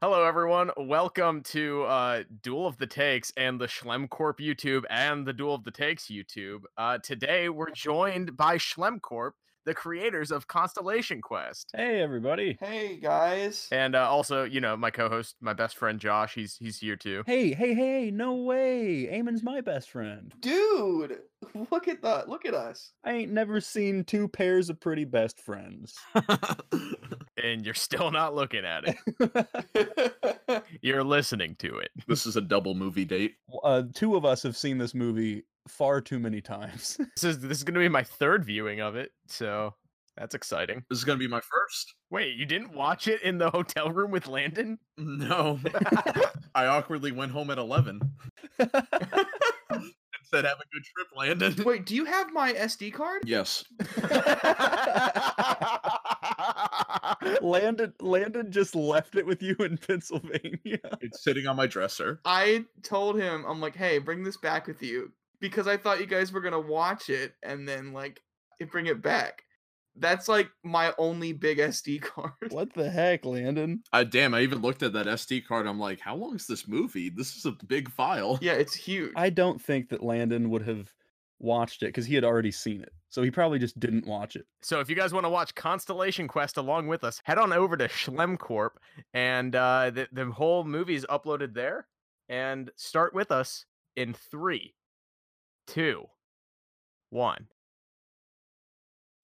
Hello, everyone. Welcome to uh, Duel of the Takes and the Schlemcorp YouTube and the Duel of the Takes YouTube. Uh, today, we're joined by Schlemcorp, the creators of Constellation Quest, Hey, everybody. Hey guys. and uh, also, you know, my co-host, my best friend Josh. He's he's here too. Hey, hey, hey, no way. Eamon's my best friend. Dude, look at that. Look at us. I ain't never seen two pairs of pretty best friends. And you're still not looking at it. You're listening to it. This is a double movie date. uh, two of us have seen this movie far too many times. This is this is gonna be my third viewing of it, so that's exciting. This is gonna be my first. Wait, you didn't watch it in the hotel room with Landon? No, I awkwardly went home at eleven and said, "Have a good trip, Landon." Wait, do you have my SD card? Yes, Landon Landon just left it with you in Pennsylvania. it's sitting on my dresser. I told him, I'm like, hey, bring this back with you because I thought you guys were gonna watch it and then like bring it back. That's like my only big SD card. What the heck, Landon? I damn, I even looked at that SD card. I'm like, how long is this movie? This is a big file. Yeah, it's huge. I don't think that Landon would have watched it because he had already seen it. So he probably just didn't watch it. So if you guys want to watch Constellation Quest along with us, head on over to Schlemcorp, and uh, the the whole movie is uploaded there. And start with us in three, two, one.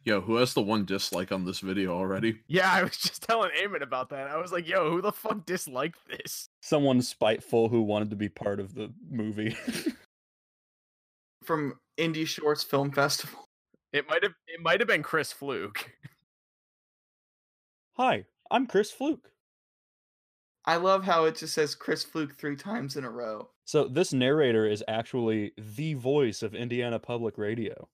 Yo, who has the one dislike on this video already? Yeah, I was just telling Eamon about that. I was like, "Yo, who the fuck disliked this?" Someone spiteful who wanted to be part of the movie. From Indy Shorts Film Festival. It might have it might have been Chris Fluke. Hi, I'm Chris Fluke. I love how it just says Chris Fluke three times in a row. So this narrator is actually the voice of Indiana Public Radio.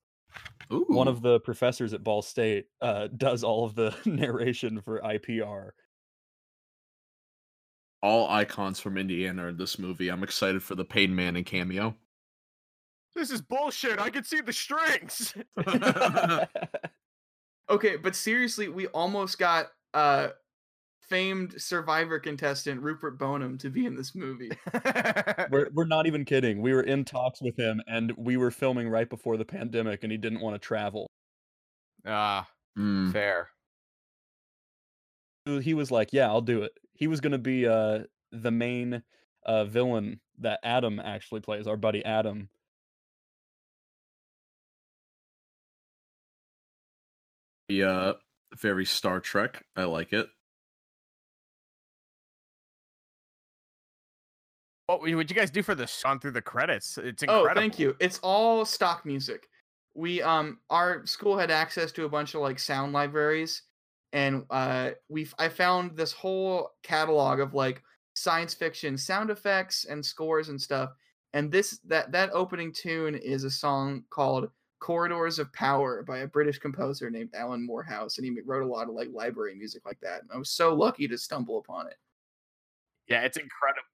Ooh, One of the professors at Ball State uh, does all of the narration for IPR. all icons from Indiana in this movie. I'm excited for the Peyton Manning cameo. This is bullshit. I can see the strings. Okay, but seriously, we almost got uh famed survivor contestant Rupert Boneham to be in this movie. we're we're not even kidding. We were in talks with him, and we were filming right before the pandemic, and he didn't want to travel. Ah, Mm. fair. He was like, "Yeah, I'll do it." He was going to be uh, the main uh, villain that Adam actually plays, our buddy Adam. Uh, very Star Trek. I like it. What would you guys do for this on through the credits? It's oh, incredible. thank you. It's all stock music. We um our school had access to a bunch of like sound libraries and uh we I found this whole catalog of like science fiction sound effects and scores and stuff. And this that that opening tune is a song called Corridors of Power by a British composer named Alan Moorhouse and he wrote a lot of like library music like that. And I was so lucky to stumble upon it. Yeah, it's incredible.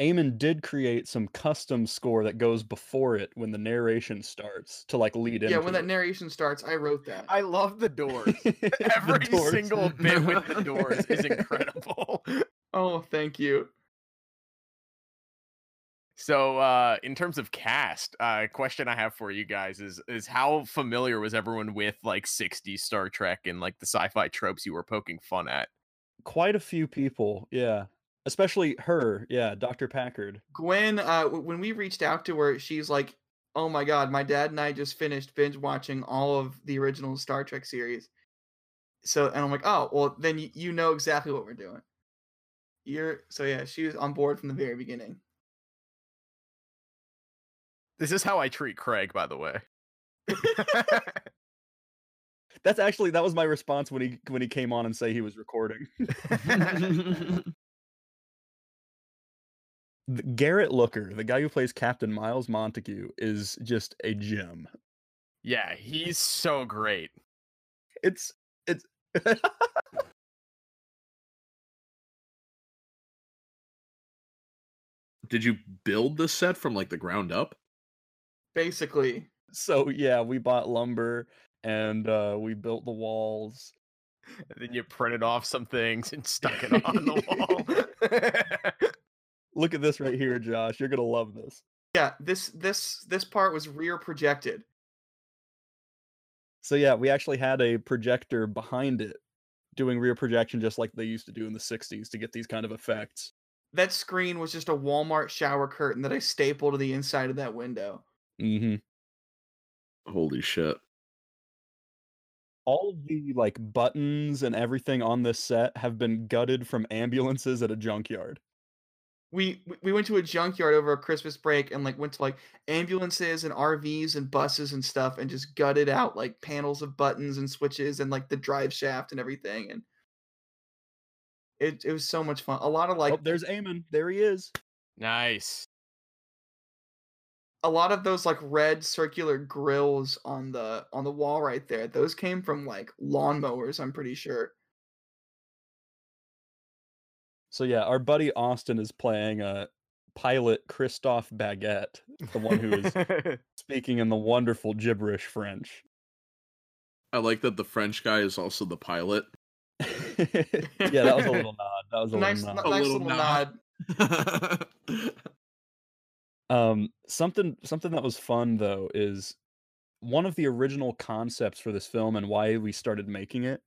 Eamon did create some custom score that goes before it when the narration starts to like lead into Yeah, when that narration starts, I wrote that. I love the doors. The Every doors. single bit with the doors is incredible. oh, thank you. So, uh, in terms of cast, uh, question I have for you guys is is how familiar was everyone with like 60s Star Trek and like the sci-fi tropes you were poking fun at? Quite a few people, yeah. Especially her, yeah, Dr. Packard. Gwen, uh, when we reached out to her, she's like, "Oh my god, my dad and I just finished binge watching all of the original Star Trek series." So, and I'm like, "Oh, well, then you, you know exactly what we're doing." You're so yeah, she was on board from the very beginning. This is how I treat Craig, by the way. That's actually that was my response when he when he came on and say he was recording. Garrett Looker, the guy who plays Captain Miles Montague, is just a gem. yeah, he's so great. It's it's Did you build this set from like the ground up? Basically, so yeah, we bought lumber and uh we built the walls. and then you printed off some things and stuck it on the wall. Look at this right here, Josh. You're gonna love this. Yeah, this this this part was rear projected. So yeah, we actually had a projector behind it doing rear projection just like they used to do in the 60s to get these kind of effects. That screen was just a Walmart shower curtain that I stapled to the inside of that window. Hmm Holy shit. All of the like buttons and everything on this set have been gutted from ambulances at a junkyard. We we- we went to a junkyard over a Christmas break and like went to like ambulances and RVs and buses and stuff and just gutted out like panels of buttons and switches and like the drive shaft and everything and it it was so much fun. A lot of like oh, there's Eamon. There he is. nice. A lot of those like red circular grills on the on the wall right there those came from like lawnmowers i'm pretty sure So yeah, our buddy Austin is playing a pilot Christophe Baguette, the one who is speaking in the wonderful gibberish French. I like that the French guy is also the pilot. yeah, that was a little nod. That was a nice little n- nod. A little little nod. nod Um, something something that was fun though is one of the original concepts for this film and why we started making it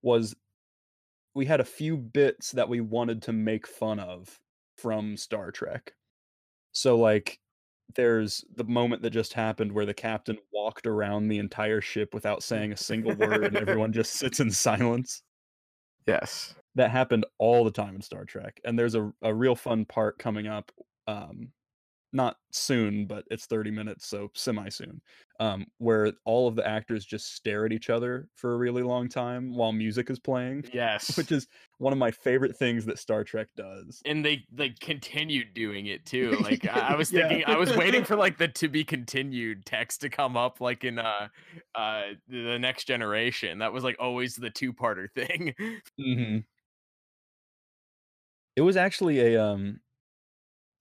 was we had a few bits that we wanted to make fun of from Star Trek. So like there's the moment that just happened where the captain walked around the entire ship without saying a single word and everyone just sits in silence. yes. That happened all the time in Star Trek. And there's a, a real fun part coming up um not soon, but it's 30 minutes, so semi soon, um, where all of the actors just stare at each other for a really long time while music is playing, Yes. which is one of my favorite things that Star Trek does. and they they continued doing it too. Like I, I was Yeah. thinking, I was waiting for like the to be continued text to come up, like in uh uh the next generation. That was like always the two parter thing. hmm It was actually a um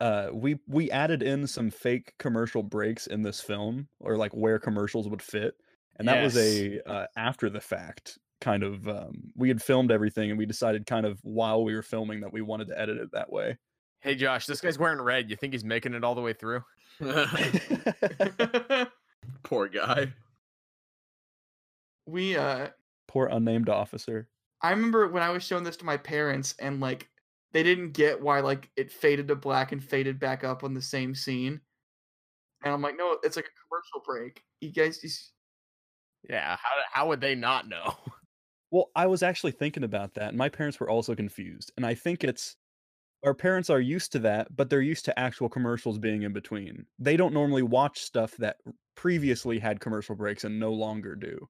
uh we we added in some fake commercial breaks in this film or like where commercials would fit and that was a uh, after the fact kind of um we had filmed everything and we decided kind of while we were filming that we wanted to edit it that way Hey Josh, this guy's wearing red. You think he's making it all the way through? Poor guy. we uh poor unnamed officer i remember when i was showing this to my parents and like they didn't get why like it faded to black and faded back up on the same scene and i'm like no it's like a commercial break you guys just Yeah. How how would they not know? Well, I was actually thinking about that, and my parents were also confused. And I think it's our parents are used to that, but they're used to actual commercials being in between. They don't normally watch stuff that previously had commercial breaks and no longer do.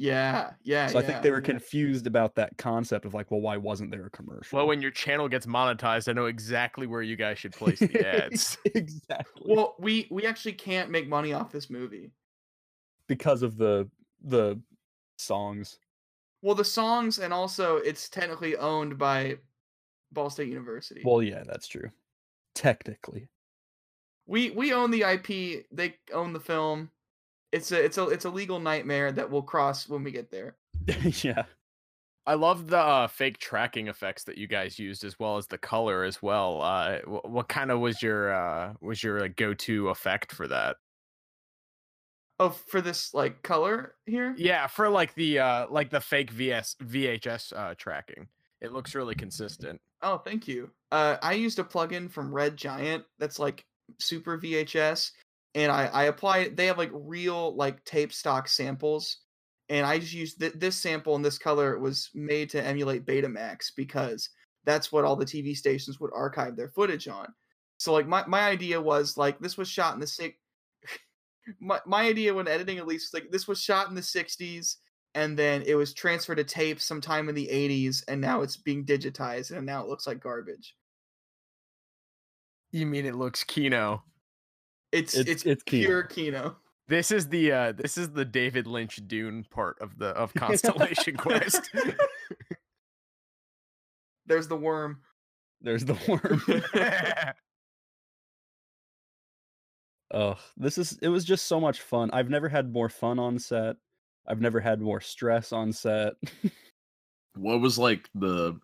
Yeah yeah So I think they were confused about that concept of like, well, why wasn't there a commercial? Well, when your channel gets monetized, I know exactly where you guys should place the ads. exactly. well we we actually can't make money off this movie because of the the songs. well the songs and also it's technically owned by ball state university Well, yeah, that's true. Technically. we we own the ip they own the film it's a it's a it's a legal nightmare that we'll cross when we get there yeah. I love the uh, fake tracking effects that you guys used, as well as the color as well. Uh, wh- what kind of was your uh, was your like, go-to effect for that? oh for this like color here Yeah, for like the uh, like the fake VS VHS uh, tracking, it looks really consistent. oh thank you uh i used a plugin from red giant that's like super vhs and i i apply it. they have like real like tape stock samples and i just used th- this sample and this color was made to emulate betamax because that's what all the tv stations would archive their footage on so like my, my idea was like this was shot in the six my, my idea when editing at least was like this was shot in the 60s and then it was transferred to tape sometime in the 80s and now it's being digitized and now it looks like garbage You mean it looks Kino? It's It's- it's, it's Kino. pure kino This is the uh, this is the David Lynch Dune part of the of Constellation Quest. there's the worm There's the worm. Oh, this is it was just so much fun. I've never had more fun on set. I've never had more stress on set. what was like the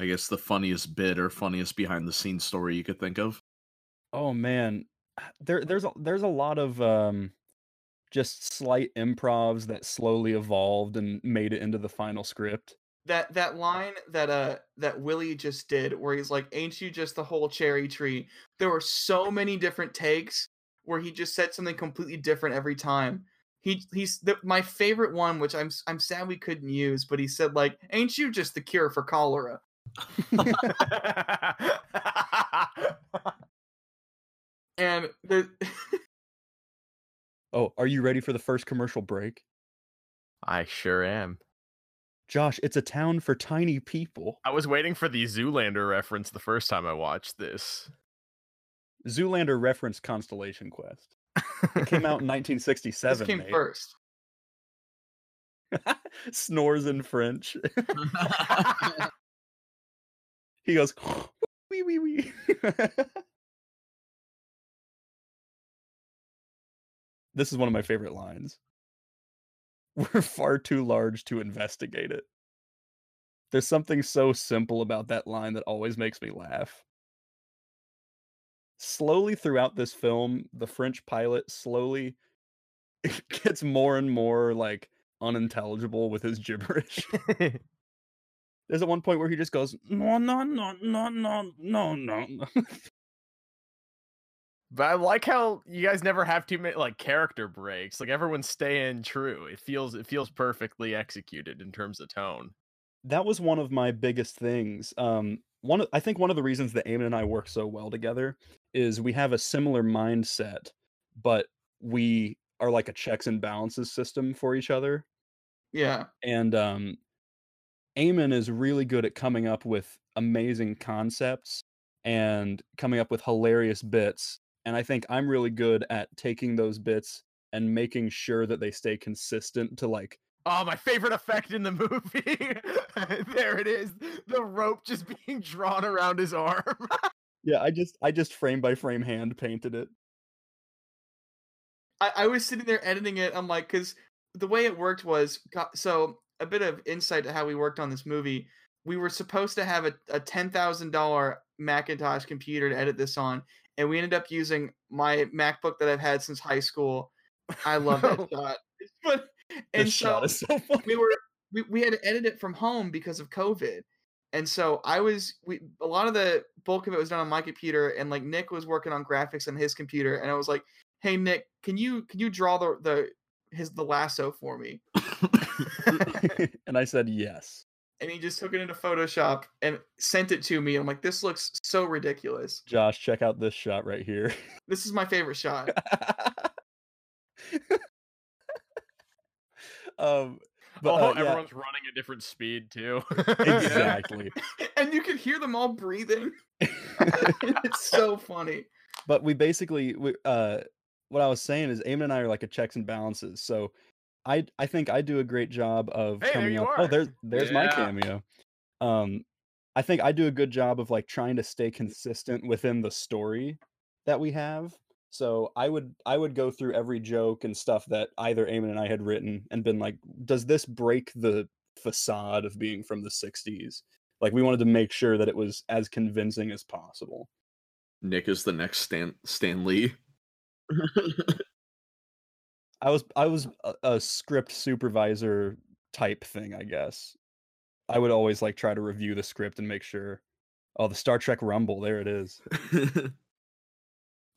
I guess the funniest bit or funniest behind the scenes story you could think of? Oh man, there there's a, there's a lot of um just slight improvs that slowly evolved and made it into the final script. That that line that uh that Willie just did where he's like, Ain't you just the whole cherry tree? There were so many different takes where he just said something completely different every time. He he's the, my favorite one, which I'm I'm sad we couldn't use, but he said like, "Ain't you just the cure for cholera?" And the Oh, are you ready for the first commercial break? I sure am. Josh, it's a town for tiny people. I was waiting for the Zoolander reference the first time I watched this. Zoolander reference Constellation Quest. It came out in this 1967. came mate. first. Snores in French. he goes, wee wee wee. This is one of my favorite lines. We're far too large to investigate it. There's something so simple about that line that always makes me laugh. Slowly throughout this film, the French pilot slowly gets more and more like unintelligible with his gibberish. There's at one point where he just goes, no, no, no, no, no, no, no. No." But I like how you guys never have too many like character breaks. Like everyone's staying true. It feels it feels perfectly executed in terms of tone. that was one of my biggest things. Um, one, I think one of the reasons that Eamon and I work so well together is we have a similar mindset, but we are like a checks and balances system for each other. Yeah. And um, Eamon is really good at coming up with amazing concepts and coming up with hilarious bits. And I think I'm really good at taking those bits and making sure that they stay consistent to like Oh, my favorite effect in the movie. there it is. The rope just being drawn around his arm. yeah, I just I just frame by frame hand painted it. I, I was sitting there editing it. I'm like, because the way it worked was so a bit of insight to how we worked on this movie. We were supposed to have a, a ten thousand dollar Macintosh computer to edit this on, and we ended up using my MacBook that I've had since high school. I love that shot. But and This so shot so we were we, we had to edit it from home because of COVID. And so I was we a lot of the bulk of it was done on my computer and like Nick was working on graphics on his computer and I was like, "Hey Nick, can you can you draw the the his the lasso for me?" and I said yes. And he just took it into Photoshop and sent it to me. I'm like, "This looks so ridiculous. Josh, check out this shot right here. This is my favorite shot." um, but oh, uh, yeah, everyone's running a different speed too. exactly. and you can hear them all breathing. it's so funny. but we basically we, uh what I was saying is Eamon and I are like a checks and balances. So I I think I do a great job of Hey, coming up. are. Oh, there's there's my cameo. Um I think I do a good job of like trying to stay consistent within the story that we have. So I would I would go through every joke and stuff that either Eamon and I had written and been like, does this break the facade of being from the 60s? Like we wanted to make sure that it was as convincing as possible. Nick is the next Stan Stan Lee. I was I was a, a script supervisor type thing, I guess. I would always like try to review the script and make sure. Oh, the Star Trek Rumble, there it is.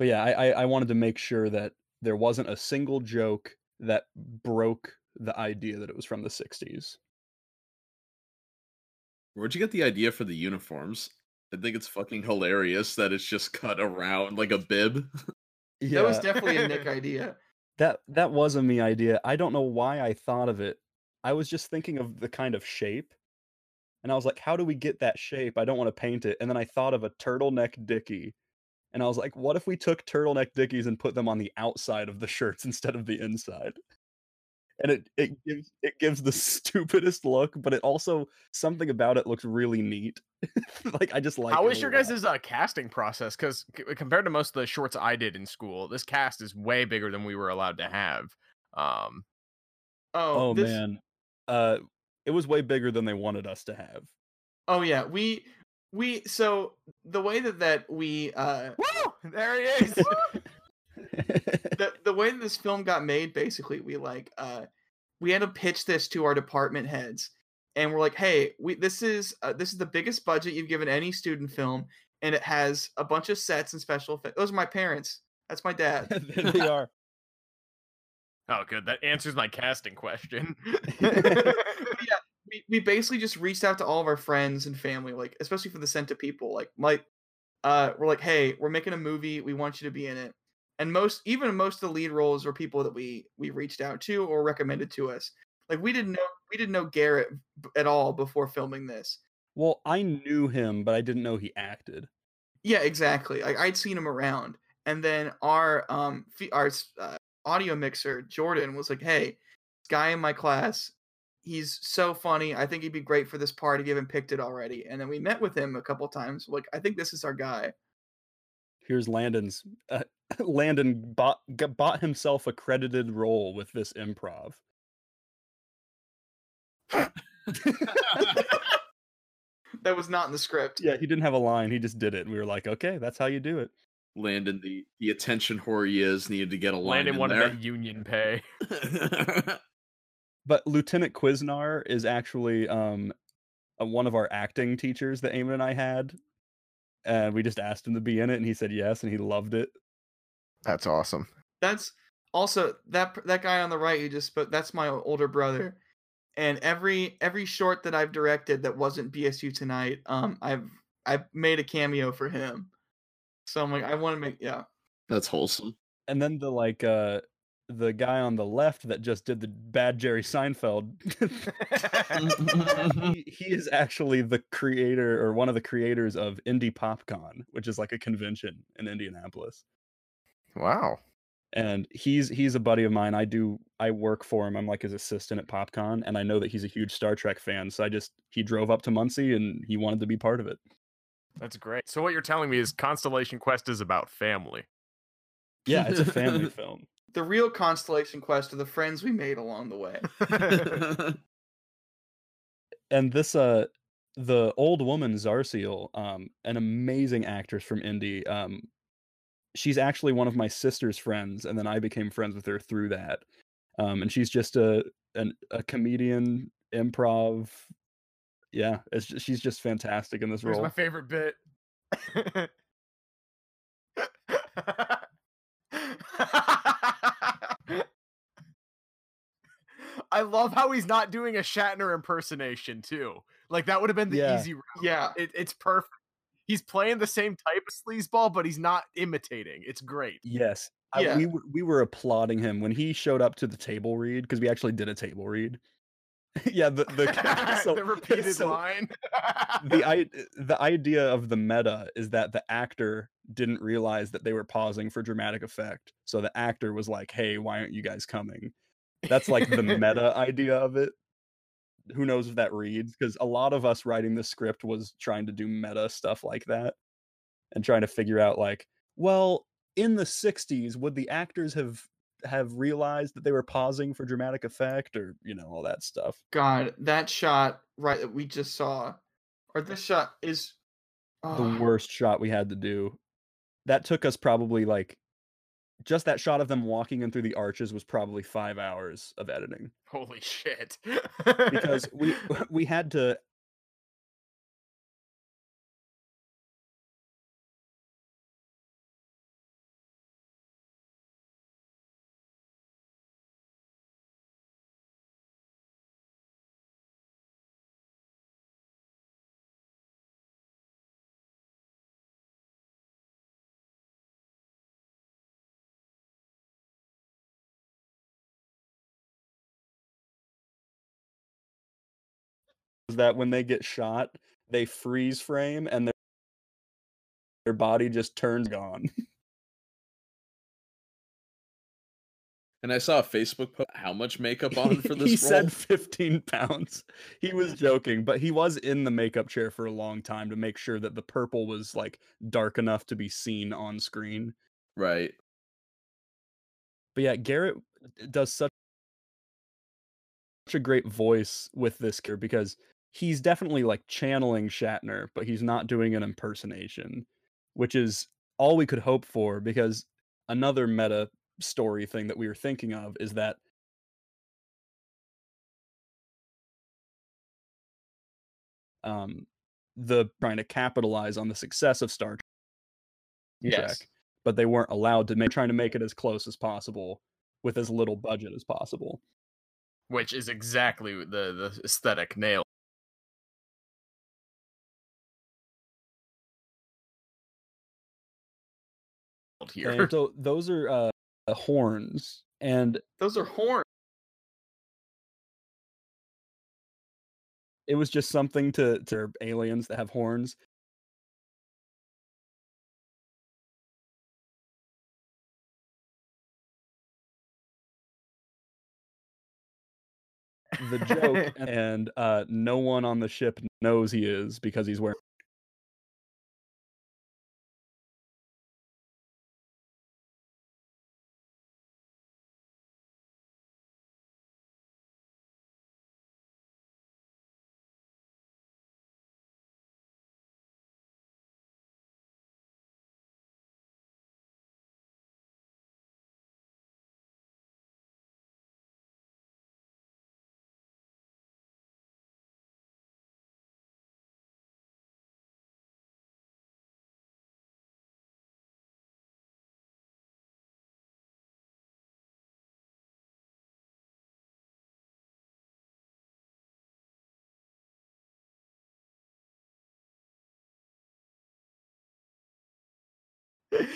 But yeah, I, I I wanted to make sure that there wasn't a single joke that broke the idea that it was from the '60s. Where'd you get the idea for the uniforms? I think it's fucking hilarious that it's just cut around like a bib. That was definitely a Nick idea. that that was a me idea. I don't know why I thought of it. I was just thinking of the kind of shape. And I was like, how do we get that shape? I don't want to paint it. And then I thought of a turtleneck dickie. And I was like, what if we took turtleneck dickies and put them on the outside of the shirts instead of the inside? And it it gives it gives the stupidest look, but it also something about it looks really neat. like I just like How was your guys' uh, casting process? Because compared to most of the shorts I did in school, this cast is way bigger than we were allowed to have. Um, Oh, Oh this, man. Uh it It was way bigger than they wanted us to have. Oh yeah, we we so the way that that we uh Woo! There he is. the the way this film got made basically we like uh we had to pitch this to our department heads and we're like hey we this is uh, this is the biggest budget you've given any student film and it has a bunch of sets and special effects those are my parents that's my dad there they are. oh, good. That answers my casting question. yeah, we, we basically just reached out to all of our friends and family, like especially for the sent to people. Like my uh we're like, hey, we're making a movie, we want you to be in it. And most even most of the lead roles were people that we we reached out to or recommended to us. Like we didn't know we didn't know Garrett at all before filming this. Well, I knew him, but I didn't know he acted. Yeah, exactly. Like I'd seen him around, and then our um our uh, audio mixer Jordan was like, "Hey, this guy in my class, he's so funny. I think he'd be great for this part. If you haven't picked it already." And then we met with him a couple times. Like, I think this is our guy. Here's Landon's. Uh, Landon bought bought himself a credited role with this improv. That was not in the script. Yeah, he didn't have a line. He just did it. And we were like, okay, that's how you do it. Landon, the the attention whore he is, needed to get a line Landon in wanted there. that union pay. But Lieutenant Quiznar is actually um uh, one of our acting teachers that Eamon and I had. And we just asked him to be in it, and he said yes, and he loved it. That's awesome. That's also that that guy on the right you just spoke. That's my older brother. And every every short that I've directed that wasn't BSU tonight, um, I've I've made a cameo for him. So I'm like, I want to make yeah. That's wholesome. And then the like uh the guy on the left that just did the bad Jerry Seinfeld. he, he is actually the creator or one of the creators of Indy PopCon, which is like a convention in Indianapolis. Wow. and he's he's a buddy of mine. I do I work for him. I'm like his assistant at PopCon, and I know that he's a huge Star Trek fan. So I just he drove up to Muncie and he wanted to be part of it. That's great. So what you're telling me is Constellation Quest is about family. Yeah, it's a family film. The real Constellation Quest are the friends we made along the way. And this uh the old woman Zarciel, um, an amazing actress from Indy. Um, she's actually one of my sister's friends, and then I became friends with her through that. Um, and she's just a an, a comedian, improv. Yeah, it's just, she's just fantastic in this Here's role. my favorite bit. I love how he's not doing a Shatner impersonation too. Like that would have been the Yeah. easy route. Yeah. It, it's perfect. He's playing the same type of sleazeball, but he's not imitating. It's great. Yes. I- we were, we were applauding him when he showed up to the table read because we actually did a table read. yeah, the the, so- the repeated so line. the I, eh, the idea of the meta is that the actor didn't realize that they were pausing for dramatic effect. So the actor was like, "Hey, why aren't you guys coming?" That's like the meta idea of it. Who knows if that reads? Because a lot of us writing the script was trying to do meta stuff like that and trying to figure out like, well, in the 60s, would the actors have have realized that they were pausing for dramatic effect or, you know, all that stuff. God, that shot right that we just saw, or this shot is the oh, worst shot we had to do. That took us probably like just that shot of them walking in through the arches was probably five hours of editing Holy shit. because we we had to that when they get shot, they freeze frame and their their body just turns gone. And I saw a Facebook post. How much makeup on for this he role? said 15 pounds. He was joking, but he was in the makeup chair for a long time to make sure that the purple was like dark enough to be seen on screen. right. But yeah, Garrett uh, does such such a great voice with this character because he's definitely like channeling Shatner, but he's not doing an impersonation, which is all we could hope for because another meta story thing that we were thinking of is that um the trying to capitalize on the success of Star Trek, but they weren't allowed to make trying to make it as close as possible with as little budget as possible. which is exactly the the aesthetic nail. Here. And so those are uh, horns, and Those are horns. it was just something to to aliens that have horns. The joke, and uh, no one on the ship knows he is because he's wearing.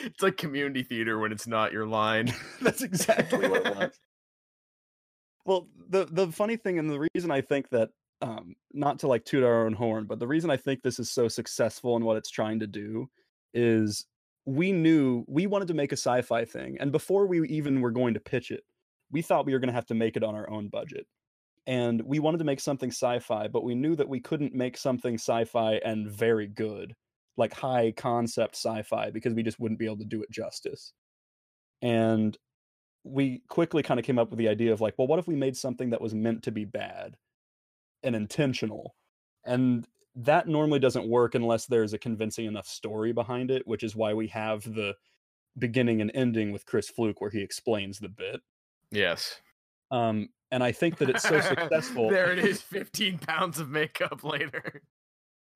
It's like community theater when it's not your line. That's exactly what it was. Well, the the funny thing and the reason I think that um not to like toot our own horn, but the reason I think this is so successful in what it's trying to do is we knew we wanted to make a sci-fi thing and before we even were going to pitch it, we thought we were going to have to make it on our own budget. And we wanted to make something sci-fi, but we knew that we couldn't make something sci-fi and very good, like high concept sci-fi because we just wouldn't be able to do it justice. And we quickly kind of came up with the idea of like, well, what if we made something that was meant to be bad and intentional? And that normally doesn't work unless there's a convincing enough story behind it, which is why we have the beginning and ending with Chris Fluke where he explains the bit. Yes. Um, and I think that it's so successful. there it is, 15 pounds of makeup later.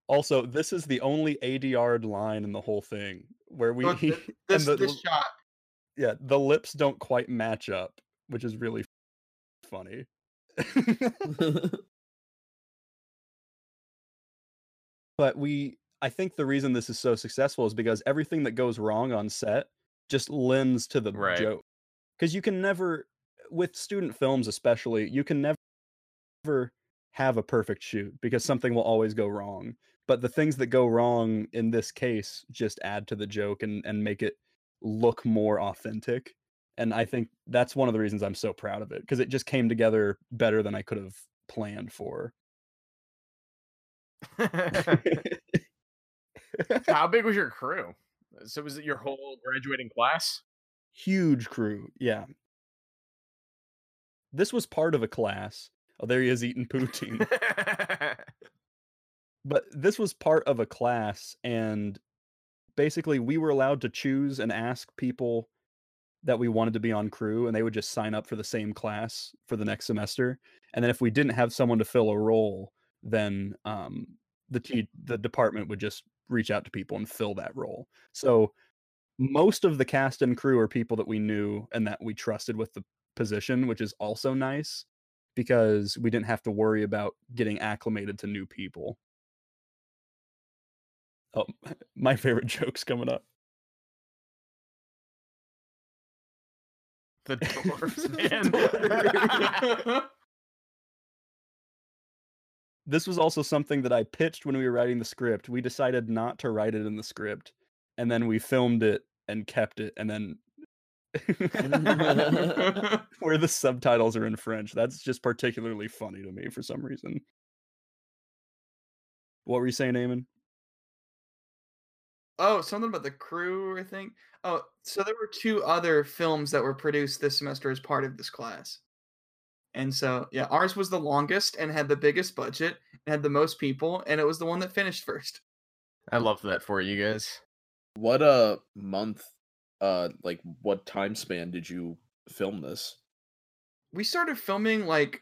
Also, this is the only ADR line in the whole thing where we Look, he, th- this, the- this shot. yeah, the lips don't quite match up, which is really funny. but we I think the reason this is so successful is because everything that goes wrong on set just lends to the Right. joke. Because you can never with student films especially, you can never have a perfect shoot because something will always go wrong. But the things that go wrong in this case just add to the joke and, and make it look more authentic. And I think that's one of the reasons I'm so proud of it because it just came together better than I could have planned for. How big was your crew? So was it your whole graduating class? Huge crew. Yeah. This was part of a class. Oh, there he is eating poutine. But this was part of a class and basically we were allowed to choose and ask people that we wanted to be on crew and they would just sign up for the same class for the next semester and then if we didn't have someone to fill a role then um, the the department would just reach out to people and fill that role. So most of the cast and crew are people that we knew and that we trusted with the position which is also nice because we didn't have to worry about getting acclimated to new people Oh, my favorite joke's coming up. The dwarves, man. This was also something that I pitched when we were writing the script. We decided not to write it in the script, and then we filmed it and kept it, and then where the subtitles are in French. That's just particularly funny to me for some reason. What were you saying, Eamon? Oh, something about the crew, I think. Oh, so there were two other films that were produced this semester as part of this class. And so, yeah, ours was the longest and had the biggest budget and had the most people, and it was the one that finished first. I love that for you guys. What uh month uh like what time span did you film this? We started filming like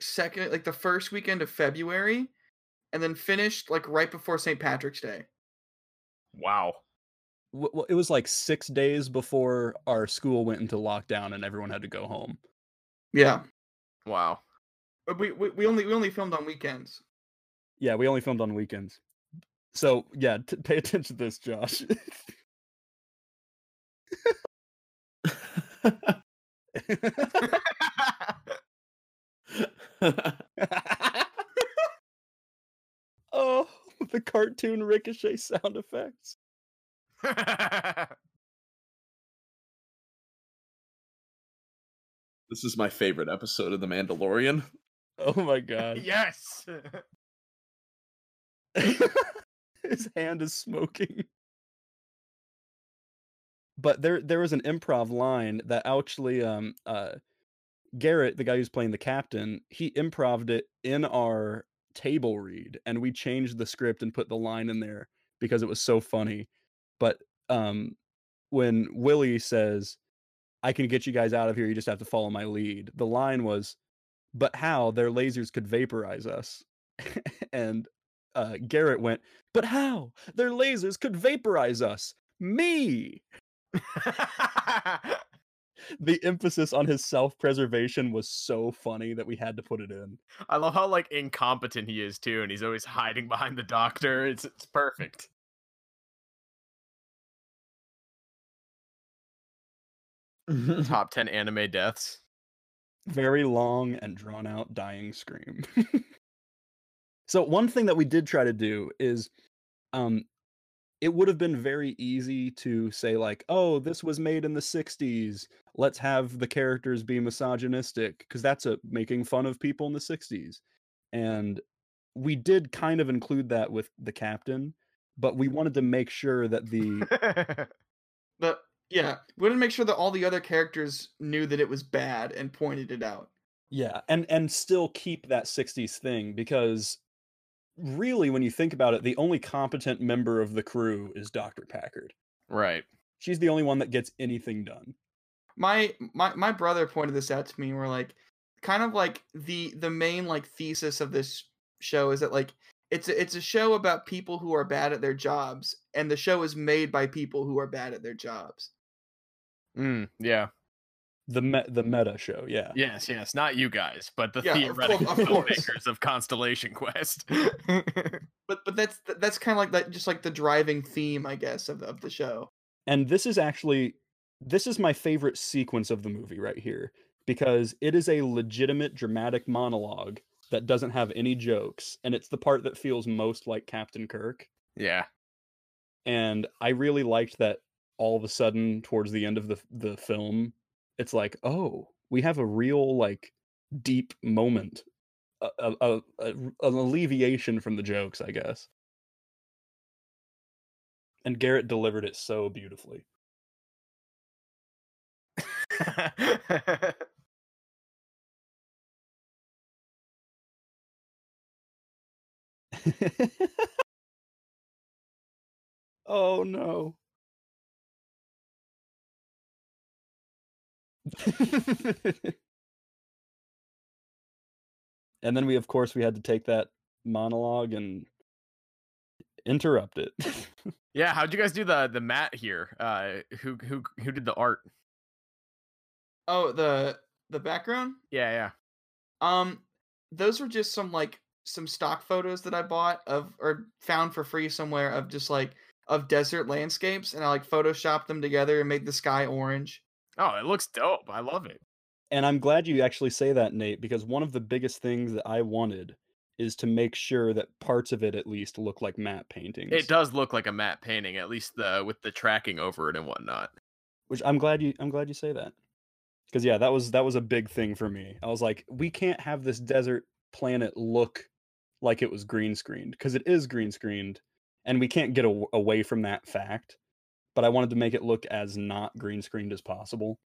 second, like the first weekend of February, and then finished like right before St. Patrick's Day. Wow. Well, it was like six days before our school went into lockdown and everyone had to go home. Yeah, Wow. but we we, we only we only filmed on weekends. Yeah, we only filmed on weekends. So yeah, t- pay attention to this, Josh. oh, the cartoon ricochet sound effects. this is my favorite episode of The Mandalorian. Oh my god. yes. His hand is smoking. But there there was an improv line that actually um uh Garrett, the guy who's playing the captain, he improved it in our table read and we changed the script and put the line in there because it was so funny. But um when Willie says, I can get you guys out of here, you just have to follow my lead. The line was, but how their lasers could vaporize us. and uh, Garrett went, but how their lasers could vaporize us? Me. The emphasis on his self-preservation was so funny that we had to put it in. I love how like incompetent he is too, and he's always hiding behind the doctor. It's it's perfect. Top ten anime deaths. Very long and drawn out dying scream. so one thing that we did try to do is um it would have been very easy to say like, "Oh, this was made in the 60s. Let's have the characters be misogynistic because that's a making fun of people in the 60s." And we did kind of include that with the captain, but we wanted to make sure that the But yeah, we wanted to make sure that all the other characters knew that it was bad and pointed it out. Yeah, and and still keep that 60s thing because really when you think about it, the only competent member of the crew is Dr. Packard. right. She's the only one that gets anything done. My my my brother pointed this out to me. and We're like, kind of like the the main like thesis of this show is that like it's a, it's a show about people who are bad at their jobs, and the show is made by people who are bad at their jobs. Mm, yeah. The me- the meta show, yeah. Yes. Yes. Not you guys, but the Yeah, of cour- theoretical of course. filmmakers of Constellation Quest. But but that's that's kind of like that, just like the driving theme, I guess, of the, of the show. And this is actually this is my favorite sequence of the movie right here because it is a legitimate dramatic monologue that doesn't have any jokes and it's the part that feels most like Captain Kirk. yeah. and I really liked that all of a sudden towards the end of the the film it's like oh we have a real like deep moment a, a, a, an alleviation from the jokes I guess. And Garrett delivered it so beautifully. Oh no and then we of course we had to take that monologue and interrupt it yeah. How'd you guys do the the matte here? Uh, who who who did the art? Oh, the the background. Yeah. Yeah. Um, those were just some like some stock photos that I bought of or found for free somewhere of just like of desert landscapes, and I like photoshopped them together and made the sky orange. Oh, it looks dope. I love it. And I'm glad you actually say that, Nate, because one of the biggest things that I wanted is to make sure that parts of it at least look like matte paintings. It does look like a matte painting, at least the with the tracking over it and whatnot. Which I'm glad you I'm glad you say that. Because yeah, that was that was a big thing for me. I was like, we can't have this desert planet look like it was green screened because it is green screened, and we can't get aw- away from that fact. But I wanted to make it look as not green screened as possible.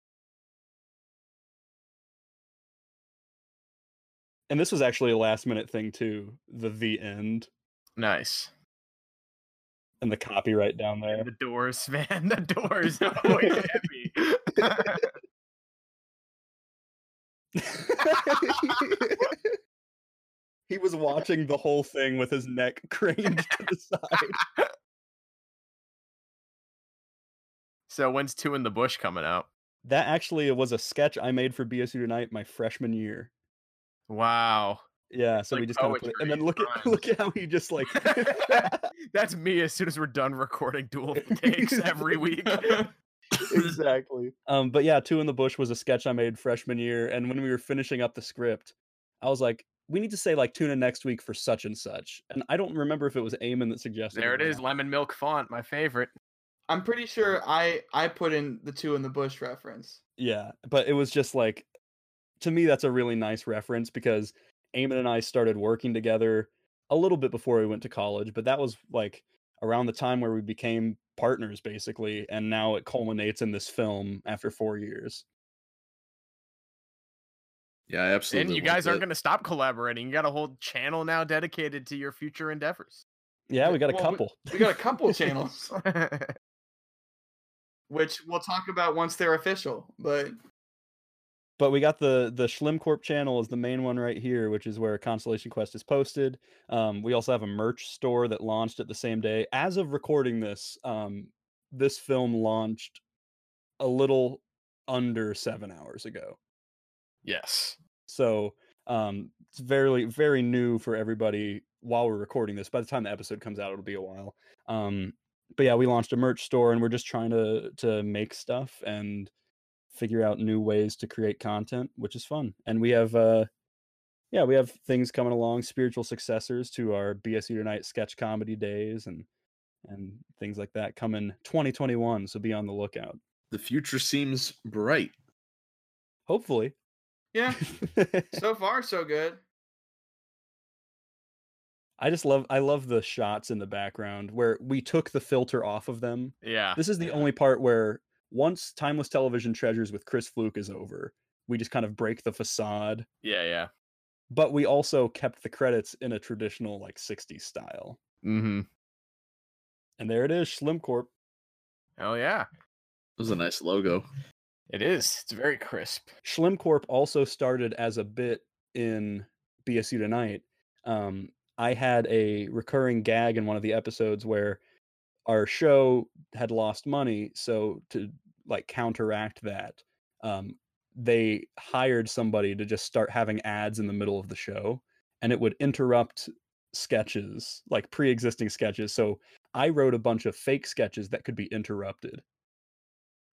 and this was actually a last minute thing too. The the end Nice. and the copyright down there. The doors, man. The doors. Oh, Always heavy. he was watching the whole thing with his neck craned to the side. So when's Two in the Bush coming out? That actually was a sketch I made for BSU Tonight my freshman year. Wow. Yeah, so we just kind of put it, and then look at rhymes. look at how he just like That's me as soon as we're done recording dual takes every week. exactly. Um, but yeah, Two in the Bush was a sketch I made freshman year, and when we were finishing up the script, I was like, we need to say like tune in next week for such and such, and I don't remember if it was Eamon that suggested. there it is, lemon milk font, my favorite. I'm pretty sure I I put in the two in the bush reference. Yeah, but it was just like, to me, that's a really nice reference because Eamon and I started working together a little bit before we went to college, but that was like around the time where we became partners basically, and now it culminates in this film after four years. Yeah, I absolutely. And you guys aren't going to stop collaborating. You got a whole channel now dedicated to your future endeavors. Yeah, we got a Well, we- couple. We got a couple channels, which we'll talk about once they're official. But But we got the the Schlimcorp channel is the main one right here, which is where Constellation Quest is posted. Um, we also have a merch store that launched at the same day. As of recording this, um, this film launched a little under seven hours ago. yes. So um, it's very very new for everybody while we're recording this. By the time the episode comes out, it'll be a while. Um, but yeah, we launched a merch store, and we're just trying to to make stuff and figure out new ways to create content, which is fun. And we have uh, yeah, we have things coming along, spiritual successors to our BSU Tonight sketch comedy days and and things like that coming 2021. So be on the lookout. The future seems bright. Hopefully. yeah, so far so good. I just love I love the shots in the background where we took the filter off of them. Yeah. This is the yeah. only part where once Timeless Television Treasures with Chris Fluke is over, we just kind of break the facade, Yeah, yeah. but we also kept the credits in a traditional like 60s style. Mm-hmm. And there it is, Schlimcorp. Oh yeah. It was a nice logo. It is. It's very crisp. Schlim Corp also started as a bit in BSU Tonight. Um, I had a recurring gag in one of the episodes where our show had lost money, so to like counteract that, um, they hired somebody to just start having ads in the middle of the show, and it would interrupt sketches, like pre-existing sketches. So I wrote a bunch of fake sketches that could be interrupted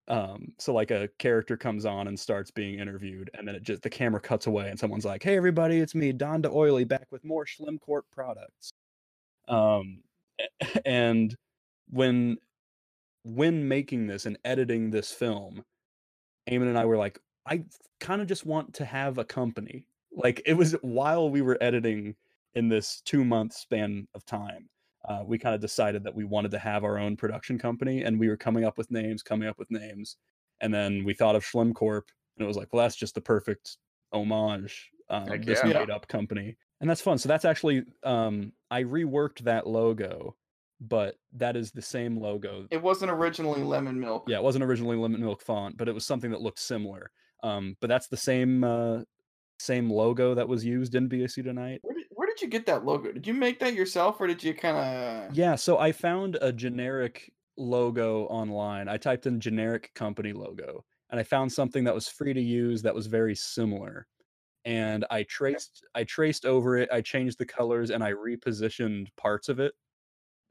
um so like a character comes on and starts being interviewed and then it just the camera cuts away and someone's like hey everybody it's me don de oily back with more Slim schlimcorp products. Um and when when making this and editing this film Eamon and i were like i kind of just want to have a company. Like it was while we were editing in this two month span of time uh, we kind of decided that we wanted to have our own production company and we were coming up with names coming up with names and then we thought of Schlim Corp, and it was like well that's just the perfect homage um, Heck this yeah. made up company. And that's fun. So that's actually um, i reworked that logo but that is the same logo It wasn't originally lemon milk. yeah it wasn't originally lemon milk font but it was something that looked similar. Um, but that's the same uh, same logo that was used in bsu tonight. Where did, where did you get that logo? Did you make that yourself, or did you kind of? Yeah, so I found a generic logo online. I typed in generic company logo and I found something that was free to use that was very similar. And I traced I traced over it, I changed the colors and I repositioned parts of it.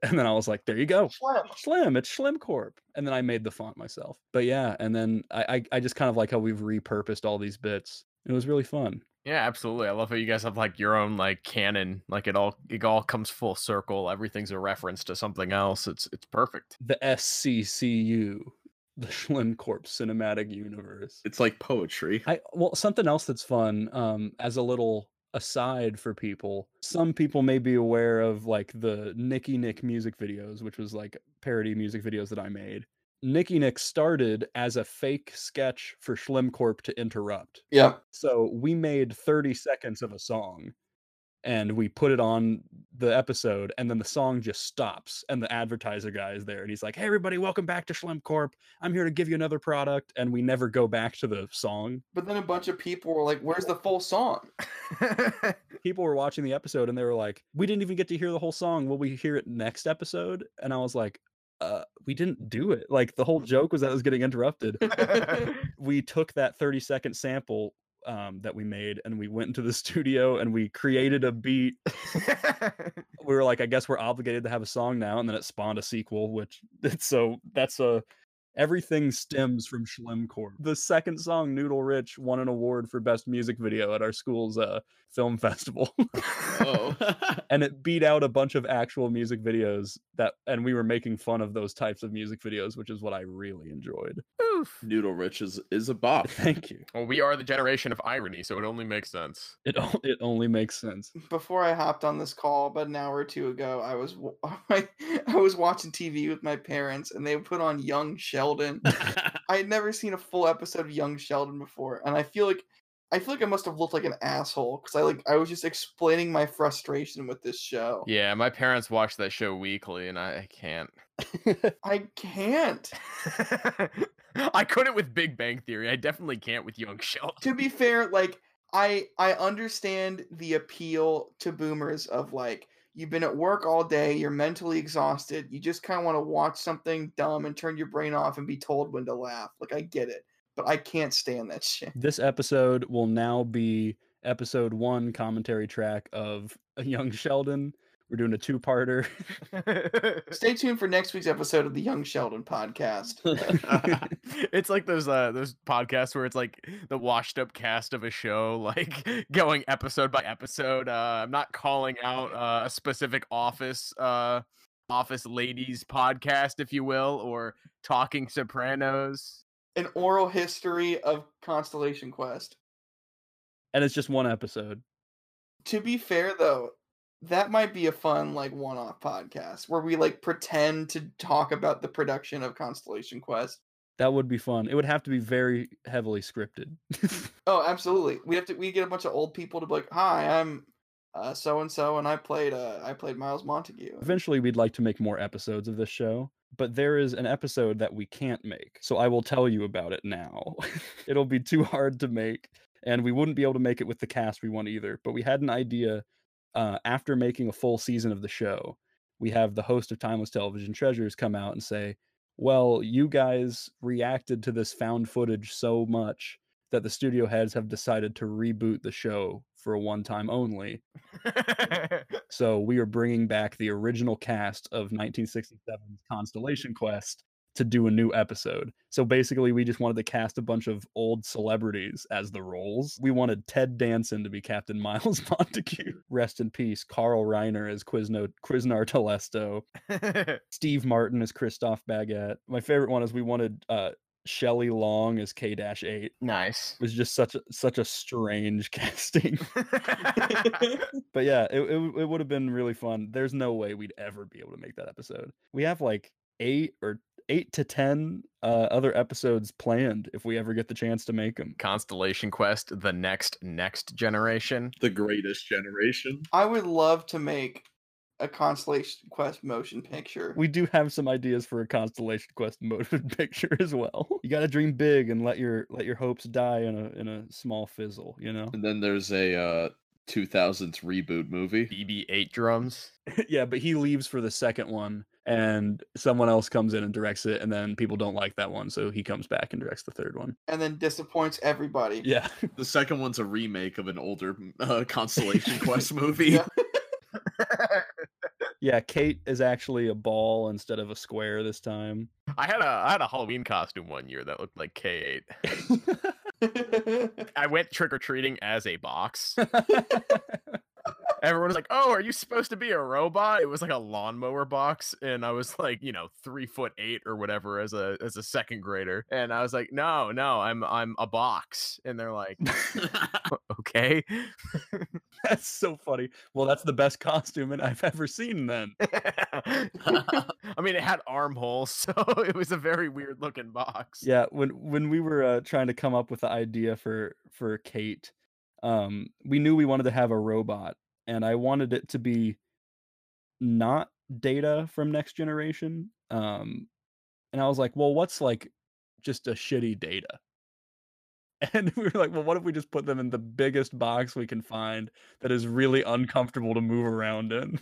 And then I was like, there you go. Slim, Slim. it's Slim Schlimcorp. And then I made the font myself. But yeah, and then I I, I just kind of like how we've repurposed all these bits. It was really fun. Yeah, absolutely. I love how you guys have like your own like canon. Like it all it all comes full circle. Everything's a reference to something else. It's it's perfect. The SCCU, the Schlim Corp Cinematic Universe. It's like poetry. I well, something else that's fun, um, as a little aside for people. Some people may be aware of like the Nicky Nick music videos, which was like parody music videos that I made. Nicky Nick started as a fake sketch for Schlemcorp to interrupt. Yeah. So we made 30 seconds of a song and we put it on the episode and then the song just stops and the advertiser guy is there and he's like, Hey everybody, welcome back to Schlemcorp. I'm here to give you another product and we never go back to the song. But then a bunch of people were like, "Where's the full song?" People were watching the episode and they were like, We didn't even get to hear the whole song. Will we hear it next episode? And I was like, uh, we didn't do it. Like the whole joke was that it was getting interrupted. we took that 30 second sample um, that we made and we went into the studio and we created a beat. We were like, I guess we're obligated to have a song now, and then it spawned a sequel, which it's so that's a everything stems from Schlemcorp. The second song, Noodle Rich, won an award for best music video at our school's uh, film festival. Oh. And it beat out a bunch of actual music videos that and we were making fun of those types of music videos which is what i really enjoyed Oof. Noodle Rich is, is a bop. thank you Well, we are the generation of irony, so it only makes sense. it, o- it only makes sense Before I hopped on this call, about an hour or two ago, I was I, I was watching TV with my parents, and they put on Young Sheldon. I had never seen a full episode of Young Sheldon before, and I feel like I feel like I must have looked like an asshole because I like I was just explaining my frustration with this show. Yeah, my parents watch that show weekly, and I, I can't. I can't. I couldn't with Big Bang Theory. I definitely can't with Young Sheldon. to be fair, like I I understand the appeal to boomers of like you've been at work all day, you're mentally exhausted, you just kind of want to watch something dumb and turn your brain off and be told when to laugh. Like I get it, but I can't stand that shit. this episode will now be episode one commentary track of a young sheldon we're doing a two-parter Stay tuned for next week's episode of the Young Sheldon podcast. it's like those uh those podcasts where it's like the washed up cast of a show like going episode by episode uh i'm not calling out uh, a specific office uh office ladies podcast if you will or talking sopranos An oral history of Constellation Quest. and it's just one episode To be fair though, that might be a fun like one-off podcast where we like pretend to talk about the production of Constellation Quest. that would be fun it would have to be very heavily scripted Oh, absolutely. We have to. We get a bunch of old people to be like, "Hi, I'm so and so, and I played. Uh, I played Miles Montague." Eventually, we'd like to make more episodes of this show, but there is an episode that we can't make. So I will tell you about it now. It'll be too hard to make, and we wouldn't be able to make it with the cast we want either. But we had an idea uh, after making a full season of the show. We have the host of Timeless Television Treasures come out and say, Well, you guys reacted to this found footage so much that the studio heads have decided to reboot the show for a one time only. So we are bringing back the original cast of 1967's Constellation Quest to do a new episode. So basically, we just wanted to cast a bunch of old celebrities as the roles. We wanted Ted Danson to be Captain Miles Montague. Rest in peace. Carl Reiner as Quizno- Quiznar Telesto. Steve Martin as Christoph Baguette. My favorite one is we wanted uh, Shelley Long as K-8. Nice. It nice was just such a such a strange casting. but yeah, it, it, it would have been really fun. There's no way we'd ever be able to make that episode. We have like eight or eight to ten uh, other episodes planned if we ever get the chance to make them. constellation quest the next next generation the greatest generation. I would love to make a Constellation Quest motion picture. We do have some ideas for a Constellation Quest motion picture as well. You got to dream big and let your let your hopes die in a in a small fizzle. You know. And then there's a uh, 2000s reboot movie. J.J. Abrams yeah, but he leaves for the second one, and someone else comes in and directs it, and then people don't like that one, so he comes back and directs the third one. and then disappoints everybody. Yeah, The second one's a remake of an older uh, Constellation Quest movie. Yeah. yeah. K-8 is actually a ball instead of a square this time. i had a i had a halloween costume one year that looked like k8 i went trick-or-treating as a box everyone was like, "Oh, are you supposed to be a robot?" It was like a lawnmower box, and I was like, you know, three foot eight or whatever as a as a second grader, and I was like, "No, no, I'm I'm a box," and they're like, "Okay." That's so funny. Well, that's the best costume I've ever seen then. I mean, it had armholes, so it was a very weird looking box. Yeah, when when we were uh, trying to come up with the idea for for K-8, um, we knew we wanted to have a robot, and I wanted it to be not Data from Next Generation. Um, and I was like, well, what's like just a shitty Data? And we were like, well, what if we just put them in the biggest box we can find that is really uncomfortable to move around in?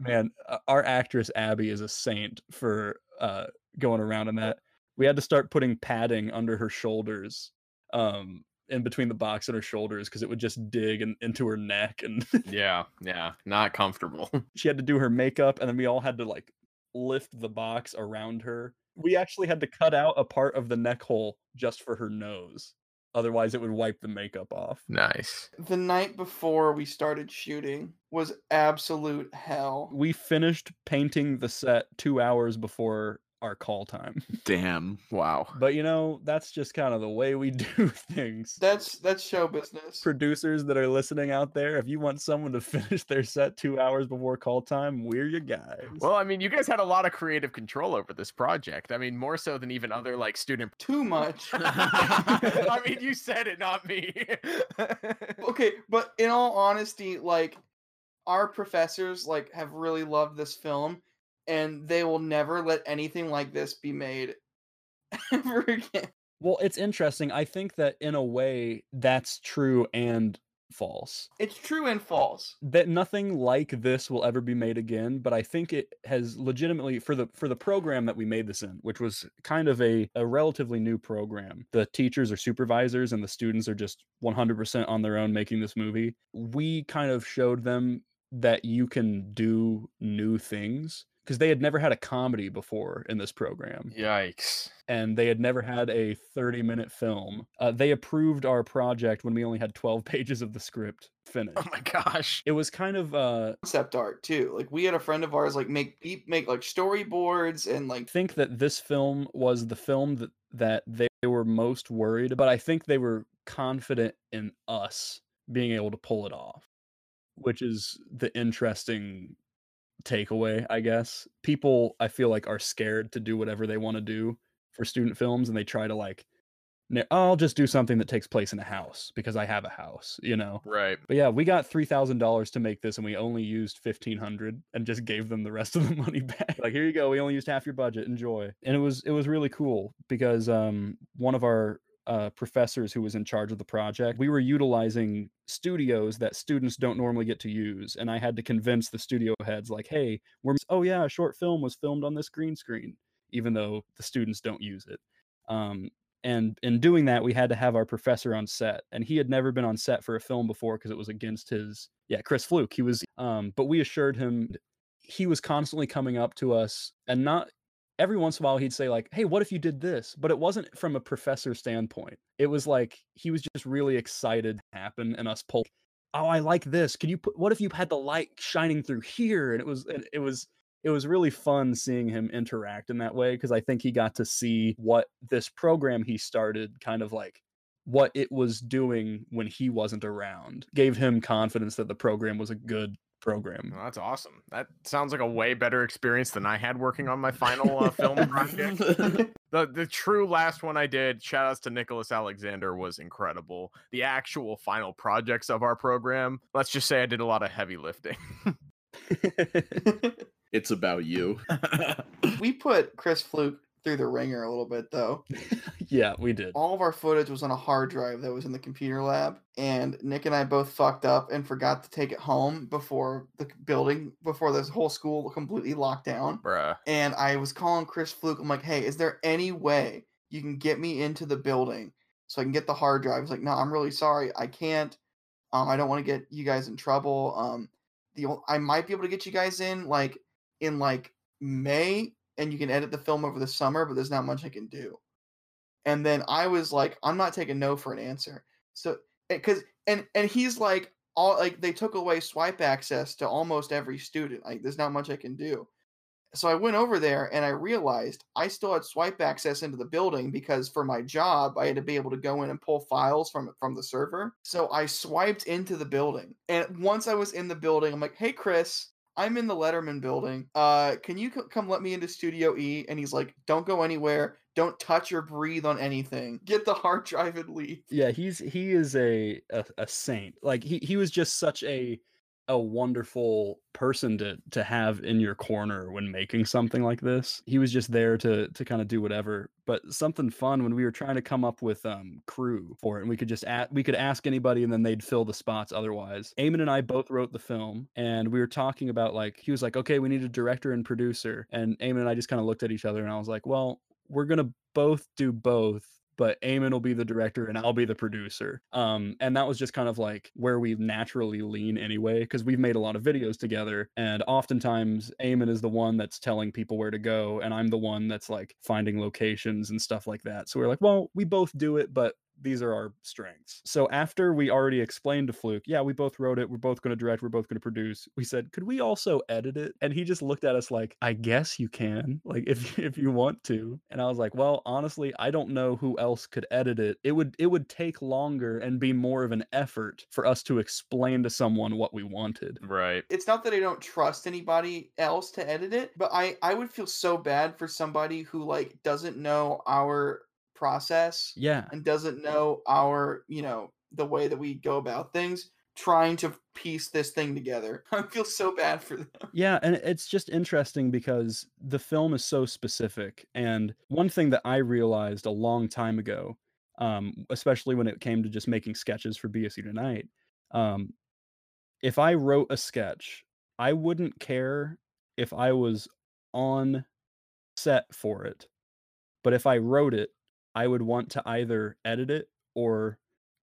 Man, our actress Abby is a saint for uh, going around in that. We had to start putting padding under her shoulders, um, in between the box and her shoulders, because it would just dig in, into her neck, and Yeah, yeah, not comfortable. she had to do her makeup, and then we all had to like lift the box around her. We actually had to cut out a part of the neck hole just for her nose. Otherwise, it would wipe the makeup off. nice. The night before we started shooting was absolute hell. We finished painting the set two hours before our call time. Damn. Wow. But you know, that's just kind of the way we do things. That's that's show business. Producers that are listening out there, if you want someone to finish their set two hours before call time, we're your guys. Well, I mean, you guys had a lot of creative control over this project. I mean, more so than even other like student. Too much. I mean, you said it, not me. okay, but in all honesty, like our professors like have really loved this film and they will never let anything like this be made ever again. Well, it's interesting. I think that in a way that's true and false. It's true and false. That nothing like this will ever be made again, but I think it has legitimately for the for the program that we made this in, which was kind of a, a relatively new program. The teachers are supervisors and the students are just 100% on their own making this movie. We kind of showed them that you can do new things because they had never had a comedy before in this program Yikes. and they had never had a 30 minute film. Uh, they approved our project when we only had 12 pages of the script finished. Oh my gosh. It was kind of uh Concept art too. Like we had a friend of ours like make make like storyboards and like think that this film was the film that that they were most worried about. I think they were confident in us being able to pull it off, which is the interesting takeaway, I guess. People I feel like are scared to do whatever they want to do for student films and they try to like I'll just do something that takes place in a house because I have a house, you know. Right. But yeah, we got three thousand dollars to make this, and we only used fifteen hundred, and just gave them the rest of the money back. Like, here you go, we only used half your budget. Enjoy. And it was it was really cool because um one of our uh, professors who was in charge of the project, we were utilizing studios that students don't normally get to use, and I had to convince the studio heads, like, hey, we're oh yeah, a short film was filmed on this green screen, even though the students don't use it. Um, and in doing that we had to have our professor on set and he had never been on set for a film before because it was against his yeah chris fluke he was um but we assured him he was constantly coming up to us and not every once in a while he'd say like hey what if you did this? But it wasn't from a professor standpoint. It was like he was just really excited to happen and us pull oh i like this. Can you put what if you had the light shining through here? And it was and it was it was really fun seeing him interact in that way because I think he got to see what this program he started kind of like what it was doing when he wasn't around. Gave him confidence that the program was a good program. Well, that's awesome. That sounds like a way better experience than I had working on my final uh, film project. The the true last one I did, shout outs to Nicholas Alexander, was incredible. The actual final projects of our program, let's just say I did a lot of heavy lifting. it's about you. we put Chris Fluke through the ringer a little bit though. yeah, we did. All of our footage was on a hard drive that was in the computer lab, and Nick and I both fucked up and forgot to take it home before the building, before this whole school completely locked down. Bruh. And I was calling Chris Fluke. I'm like, hey, is there any way you can get me into the building so I can get the hard drive? He's like, no, I'm really sorry, I can't. Um, I don't want to get you guys in trouble. Um, the I might be able to get you guys in like in like May, and you can edit the film over the summer, but there's not much I can do. And then I was like, I'm not taking no for an answer. So eh, because and and he's like, all like they took away swipe access to almost every student. Like there's not much I can do. So I went over there and I realized I still had swipe access into the building because for my job I had to be able to go in and pull files from from the server. So I swiped into the building. And once I was in the building, I'm like, "Hey Chris, I'm in the Letterman building. Uh, can you c- come let me into Studio E?" And he's like, "Don't go anywhere. Don't touch or breathe on anything. Get the hard drive and leave." Yeah, he's he is a a, a saint. Like he he was just such a a wonderful person to to have in your corner when making something like this. He was just there to to kind of do whatever. But something fun when we were trying to come up with um crew for it, and we could just ask, we could ask anybody, and then they'd fill the spots. Otherwise, Eamon and I both wrote the film, and we were talking about like he was like, okay, we need a director and producer, and Eamon and I just kind of looked at each other, and I was like, well, we're gonna both do both but Eamon will be the director and I'll be the producer. Um, and that was just kind of like where we naturally lean anyway, because we've made a lot of videos together. And oftentimes Eamon is the one that's telling people where to go, and I'm the one that's like finding locations and stuff like that. So we're like, well, we both do it, but these are our strengths. So after we already explained to Fluke, yeah, we both wrote it, we're both going to direct, we're both going to produce. We said, could we also edit it? And he just looked at us like, I guess you can, like if if you want to. And I was like, well, honestly, I don't know who else could edit it. It would it would take longer and be more of an effort for us to explain to someone what we wanted. Right. it's not that I don't trust anybody else to edit it, but I I would feel so bad for somebody who like doesn't know our process Yeah. and doesn't know our, you know, the way that we go about things trying to piece this thing together. I feel so bad for them. Yeah, and it's just interesting because the film is so specific. And one thing that I realized a long time ago, um, especially when it came to just making sketches for BSU Tonight, um, if I wrote a sketch, I wouldn't care if I was on set for it. But if I wrote it, I would want to either edit it or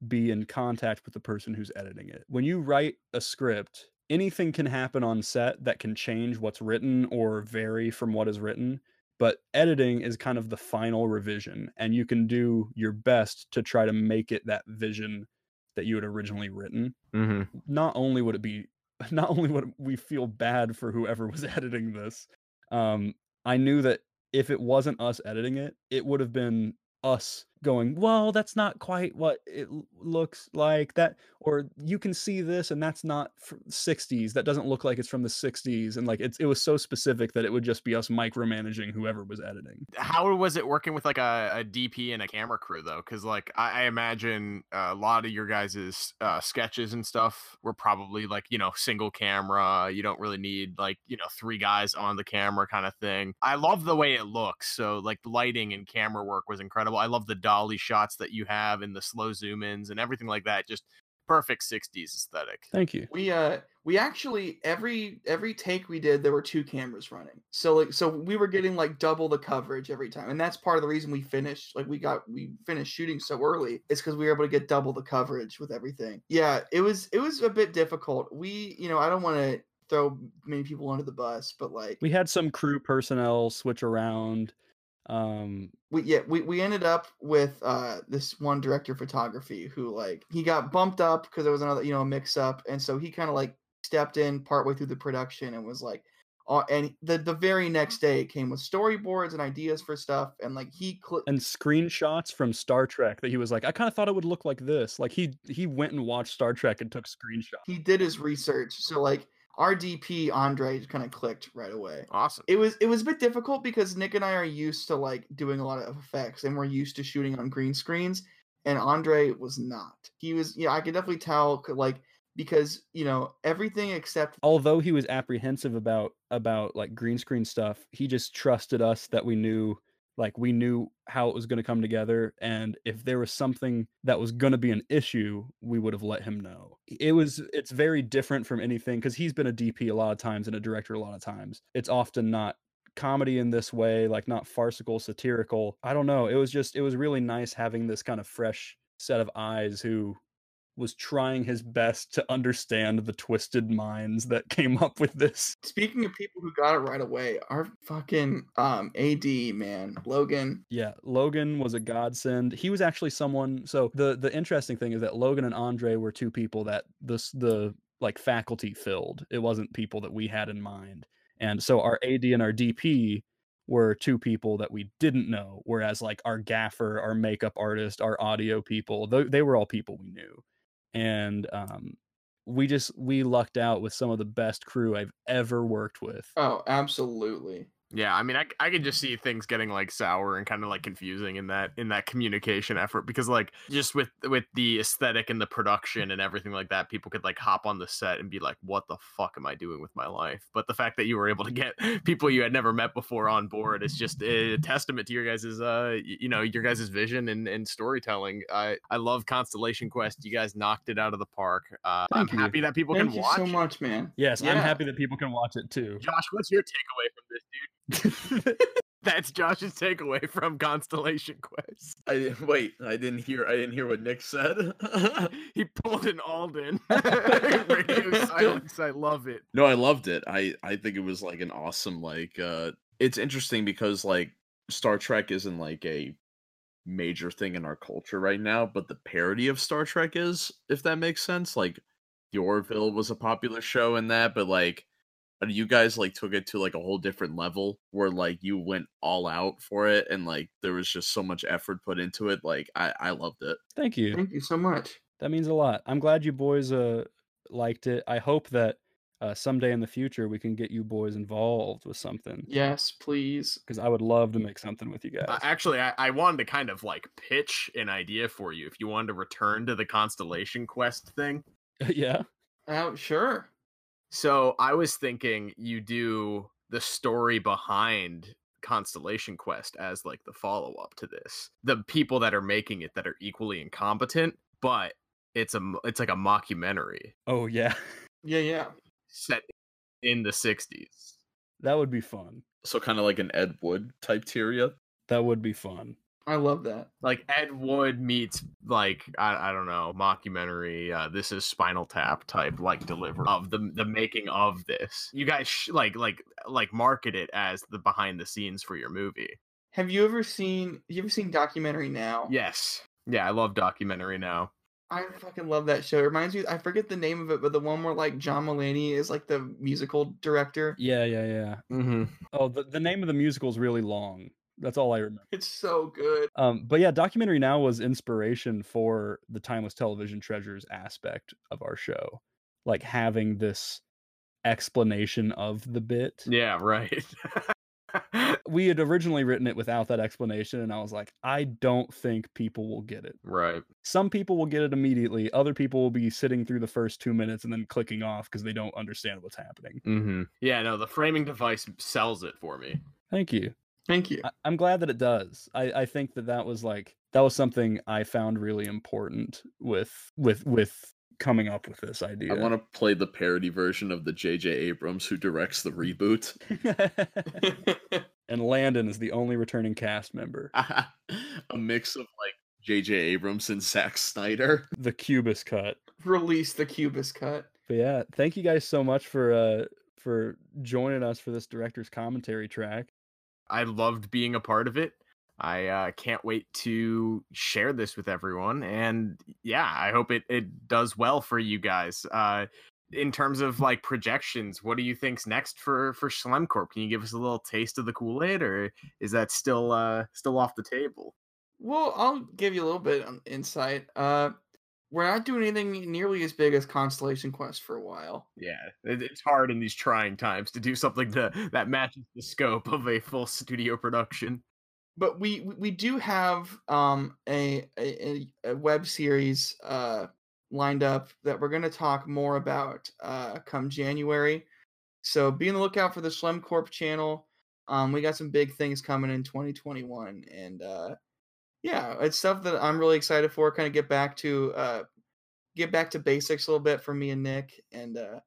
be in contact with the person who's editing it. When you write a script, anything can happen on set that can change what's written or vary from what is written. But editing is kind of the final revision, and you can do your best to try to make it that vision that you had originally written. Mm-hmm. Not only would it be, not only would we feel bad for whoever was editing this, um, I knew that if it wasn't us editing it, it would have been us going, well, that's not quite what it looks like. That, or you can see this, and that's not fr- 60s. That doesn't look like it's from the 60s. And like it's, it was so specific that it would just be us micromanaging whoever was editing. How was it working with like a, a DP and a camera crew though? Because like I, I imagine a lot of your guys' uh, sketches and stuff were probably like you know single camera. You don't really need like you know three guys on the camera kind of thing. I love the way it looks. So like lighting and camera work was incredible. I love the dolly shots that you have and the slow zoom ins and everything like that. Just perfect 60s aesthetic. Thank you. We uh we actually every every take we did there were two cameras running. So like so we were getting like double the coverage every time. And that's part of the reason we finished like we got we finished shooting so early It's cuz we were able to get double the coverage with everything. Yeah, it was it was a bit difficult. We, you know, I don't want to throw many people under the bus, but like We had some crew personnel switch around. Um, we yeah we, we ended up with uh this one director of photography who like he got bumped up because there was another you know mix up and so he kind of like stepped in partway through the production and was like uh, and the the very next day it came with storyboards and ideas for stuff and like he cl- and screenshots from Star Trek that he was like, I kind of thought it would look like this. Like he he went and watched Star Trek and took screenshots. he did his research so like our dp andre kind of clicked right away Awesome. it was it was a bit difficult because Nick and I are used to like doing a lot of effects and we're used to shooting on green screens and Andre was not. He was yeah, I could definitely tell c- like because, you know, everything except Although he was apprehensive about about like green screen stuff, he just trusted us that we knew like we knew how it was going to come together and if there was something that was going to be an issue we would have let him know. It was it's very different from anything because he's been a dp a lot of times and a director a lot of times. It's often not comedy in this way like not farcical satirical. I don't know it was just it was really nice having this kind of fresh set of eyes who was trying his best to understand the twisted minds that came up with this. Speaking of people who got it right away, our fucking um AD man, Logan. Yeah, Logan was a godsend. He was actually someone. So the the interesting thing is that Logan and Andre were two people that this the like faculty filled. It wasn't people that we had in mind. And so our AD and our DP were two people that we didn't know, whereas like our gaffer, our makeup artist, our audio people, th- they were all people we knew. And um, we just we lucked out with some of the best crew I've ever worked with. Oh, absolutely. Yeah, I mean, I, I could just see things getting like sour and kind of like confusing in that in that communication effort because like just with with the aesthetic and the production and everything like that, people could like hop on the set and be like, "What the fuck am I doing with my life?" But the fact that you were able to get people you had never met before on board is just a testament to your guys's uh you know your guys's vision and, and storytelling. I I love Constellation Quest. You guys knocked it out of the park. Uh, I'm you. happy that people Thank can you watch. so much, man. Yes, I'm happy that people can watch it too. Josh, what's your takeaway from this, dude? That's Josh's takeaway from Constellation Quest. I wait. I didn't hear. I didn't hear what Nick said. He pulled an Alden. Radio silence. I love it. no, I loved it. I I think it was like an awesome like. uh It's interesting because like Star Trek isn't like a major thing in our culture right now, but the parody of Star Trek is, if that makes sense. Like, The Orville was a popular show in that, but like. Uh, You guys like took it to like a whole different level where like you went all out for it and like there was just so much effort put into it. Like I I loved it. Thank you. Thank you so much. That means a lot. I'm glad you boys uh liked it. I hope that uh, someday in the future we can get you boys involved with something Yes, please. because I would love to make something with you guys. Uh, actually, I, I wanted to kind of like pitch an idea for you if you wanted to return to the Constellation Quest thing. yeah. Oh, sure. So I was thinking you do the story behind Constellation Quest as like the follow up to this. The people that are making it that are equally incompetent, but it's a it's like a mockumentary Oh yeah. Yeah, yeah. set in the 60s. that would be fun. So kind of like an Ed Wood type Tyria. That would be fun. I love that. Like Ed Wood meets like I, I don't know mockumentary. Uh, this is Spinal Tap type like delivery of the the making of this. You guys sh- like like like market it as the behind the scenes for your movie. Have you ever seen? You ever seen documentary now? Yes, yeah, I love documentary now. I fucking love that show. It reminds me. I forget the name of it, but the one where like John Mulaney is like the musical director. Yeah, yeah, yeah. Mm-hmm. Oh, the, the name of the musical is really long. That's all I remember. It's so good. Um, but yeah, documentary now was inspiration for the timeless television treasures aspect of our show, like having this explanation of the bit. Yeah, right. We had originally written it without that explanation, and I was like, I don't think people will get it. right. Some people will get it immediately. Other people will be sitting through the first two minutes and then clicking off because they don't understand what's happening. Mm-hmm. Yeah, no, the framing device sells it for me. Thank you. Thank you. I- I'm glad that it does. I, I think that that was like that was something I found really important with with with coming up with this idea. I want to play the parody version of the J.J. Abrams who directs the reboot. and Landon is the only returning cast member. a mix of like J.J. Abrams and Zack Snyder. The Cubist cut. Release the Cubist cut. But yeah, thank you guys so much for uh for joining us for this director's commentary track. I loved being a part of it. I uh, can't wait to share this with everyone, and yeah, I hope it it does well for you guys. Uh, in terms of like projections, what do you think's next for for Schlemcorp? Can you give us a little taste of the Kool Aid, or is that still uh still off the table? Well, I'll give you a little bit of insight. Uh, we're not doing anything nearly as big as Constellation Quest for a while. Yeah, it's hard in these trying times to do something to, that matches the scope of a full studio production. but we we- do have um a a, a- a web series uh lined up that we're going to talk more about uh come January. So be on the lookout for the Schlem Corp channel. Um we got some big things coming in 2021 and uh yeah, it's stuff that I'm really excited for kind of get back to uh get back to basics a little bit for me and Nick and uh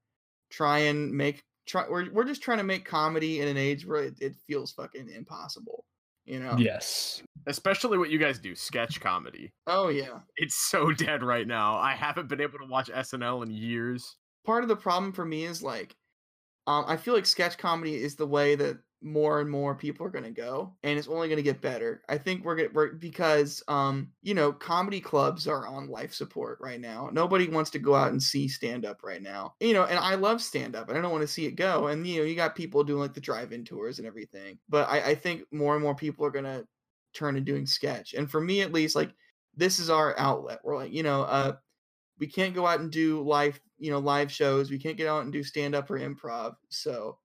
try and make try we're we're just trying to make comedy in an age where it, it feels fucking impossible, you know. Yes. Especially what you guys do, sketch comedy. Oh yeah. It's so dead right now. I haven't been able to watch SNL in years. Part of the problem for me is like, um, I feel like sketch comedy is the way that more and more people are going to go and it's only going to get better. I think we're going to because um you know comedy clubs are on life support right now. Nobody wants to go out and see stand up right now. You know and i love stand up and i don't want to see it go and you know you got people doing like the drive-in tours and everything but i, I think more and more people are going to turn to doing sketch and for me at least like this is our outlet. We're like you know uh we can't go out and do live you know live shows we can't get out and do stand up or improv so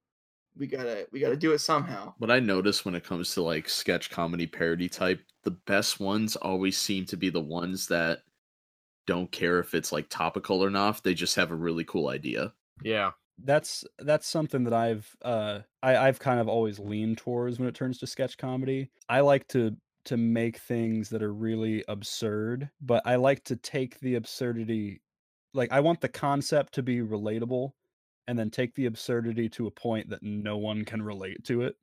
we gotta we gotta do it somehow. What I notice when it comes to like sketch comedy parody type, the best ones always seem to be the ones that don't care if it's like topical or not. They just have a really cool idea. Yeah. That's that's something that I've uh I, I've kind of always leaned towards when it turns to sketch comedy. I like to to make things that are really absurd, but I like to take the absurdity like I want the concept to be relatable and then take the absurdity to a point that no one can relate to it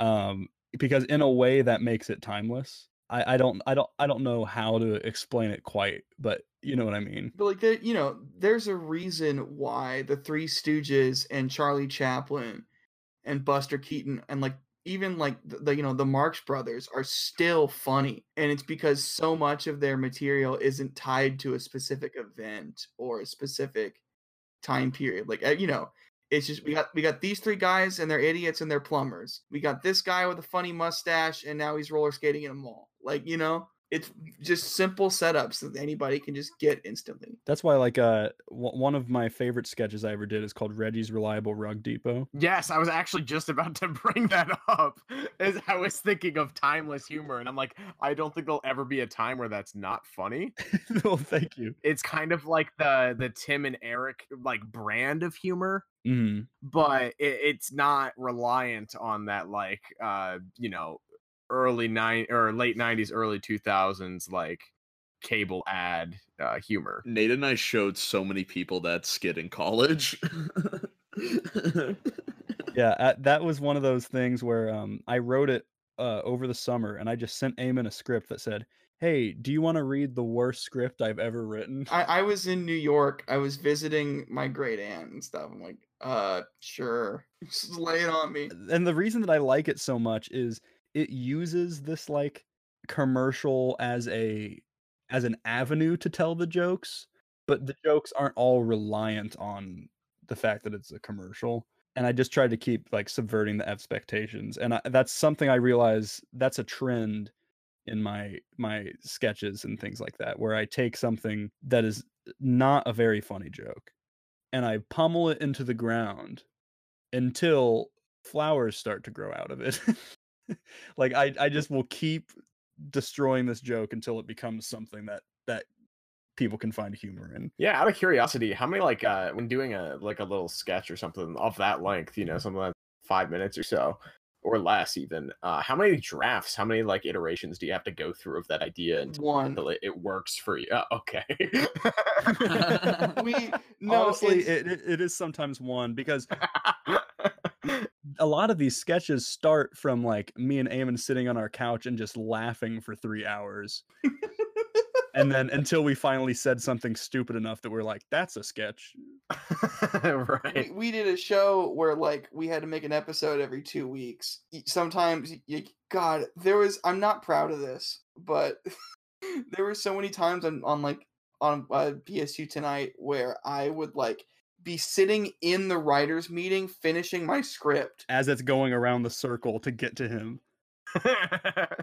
um because in a way that makes it timeless I, I don't I don't I don't know how to explain it quite, but you know what I mean. But like there, you know, there's a reason why the Three Stooges and Charlie Chaplin and Buster Keaton and like even like the, the you know the Marx Brothers are still funny, and it's because so much of their material isn't tied to a specific event or a specific time period. Like uh, you know, it's just we got we got these three guys and they're idiots and they're plumbers. We got this guy with a funny mustache and now he's roller skating in a mall. Like you know, it's just simple setups that anybody can just get instantly. That's why, like, uh, w- one of my favorite sketches I ever did is called Reggie's Reliable Rug Depot. Yes, I was actually just about to bring that up. As I was thinking of timeless humor, and I'm like, I don't think there'll ever be a time where that's not funny. well, thank you. It's kind of like the the Tim and Eric like brand of humor, Mm. but it, it's not reliant on that like uh you know early nine or late 90s early 2000s like cable ad uh humor Nate and I showed so many people that skit in college. Yeah, uh, that was one of those things where um, I wrote it uh, over the summer, and I just sent Eamon a script that said, "Hey, do you want to read the worst script I've ever written?" I, I was in New York. I was visiting my great aunt and stuff. I'm like, uh, sure, just lay it on me. and the reason that I like it so much is it uses this like commercial as a as an avenue to tell the jokes, but the jokes aren't all reliant on the fact that it's a commercial. And I just tried to keep like subverting the expectations, and I, that's something I realize that's a trend in my my sketches and things like that, where I take something that is not a very funny joke, and I pummel it into the ground until flowers start to grow out of it. like I, I just will keep destroying this joke until it becomes something that that people can find humor in. yeah out of curiosity how many like uh when doing a like a little sketch or something of that length you know something like five minutes or so or less even uh how many drafts how many like iterations do you have to go through of that idea until One. until it, it works for you uh, okay We no, Honestly, it, it, it is sometimes one because a lot of these sketches start from like me and Eamon sitting on our couch and just laughing for three hours. and then until we finally said something stupid enough that we're like, that's a sketch. right we, we did a show where like we had to make an episode every two weeks sometimes y- y- god there was i'm not proud of this but there were so many times on, on like on uh, BSU tonight where i would like be sitting in the writers meeting finishing my script. As it's going around the circle to get to him.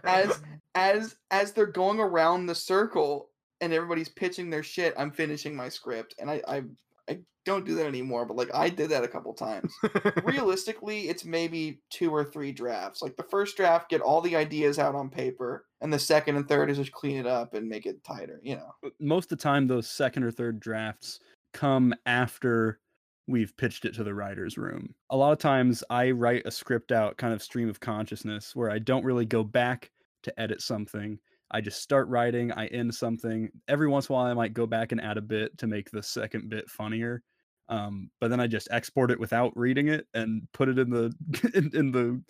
as as as they're going around the circle and everybody's pitching their shit i'm finishing my script. And i i, I don't do that anymore but like i did that a couple times. Realistically it's maybe two or three drafts. Like the first draft get all the ideas out on paper and the second and third is just clean it up and make it tighter you know? Most of the time those second or third drafts come after we've pitched it to the writer's room. A lot of times I write a script out kind of stream of consciousness where I don't really go back to edit something. I just start writing, I end something. Every once in a while I might go back and add a bit to make the second bit funnier. Um, but then I just export it without reading it and put it in the in, in the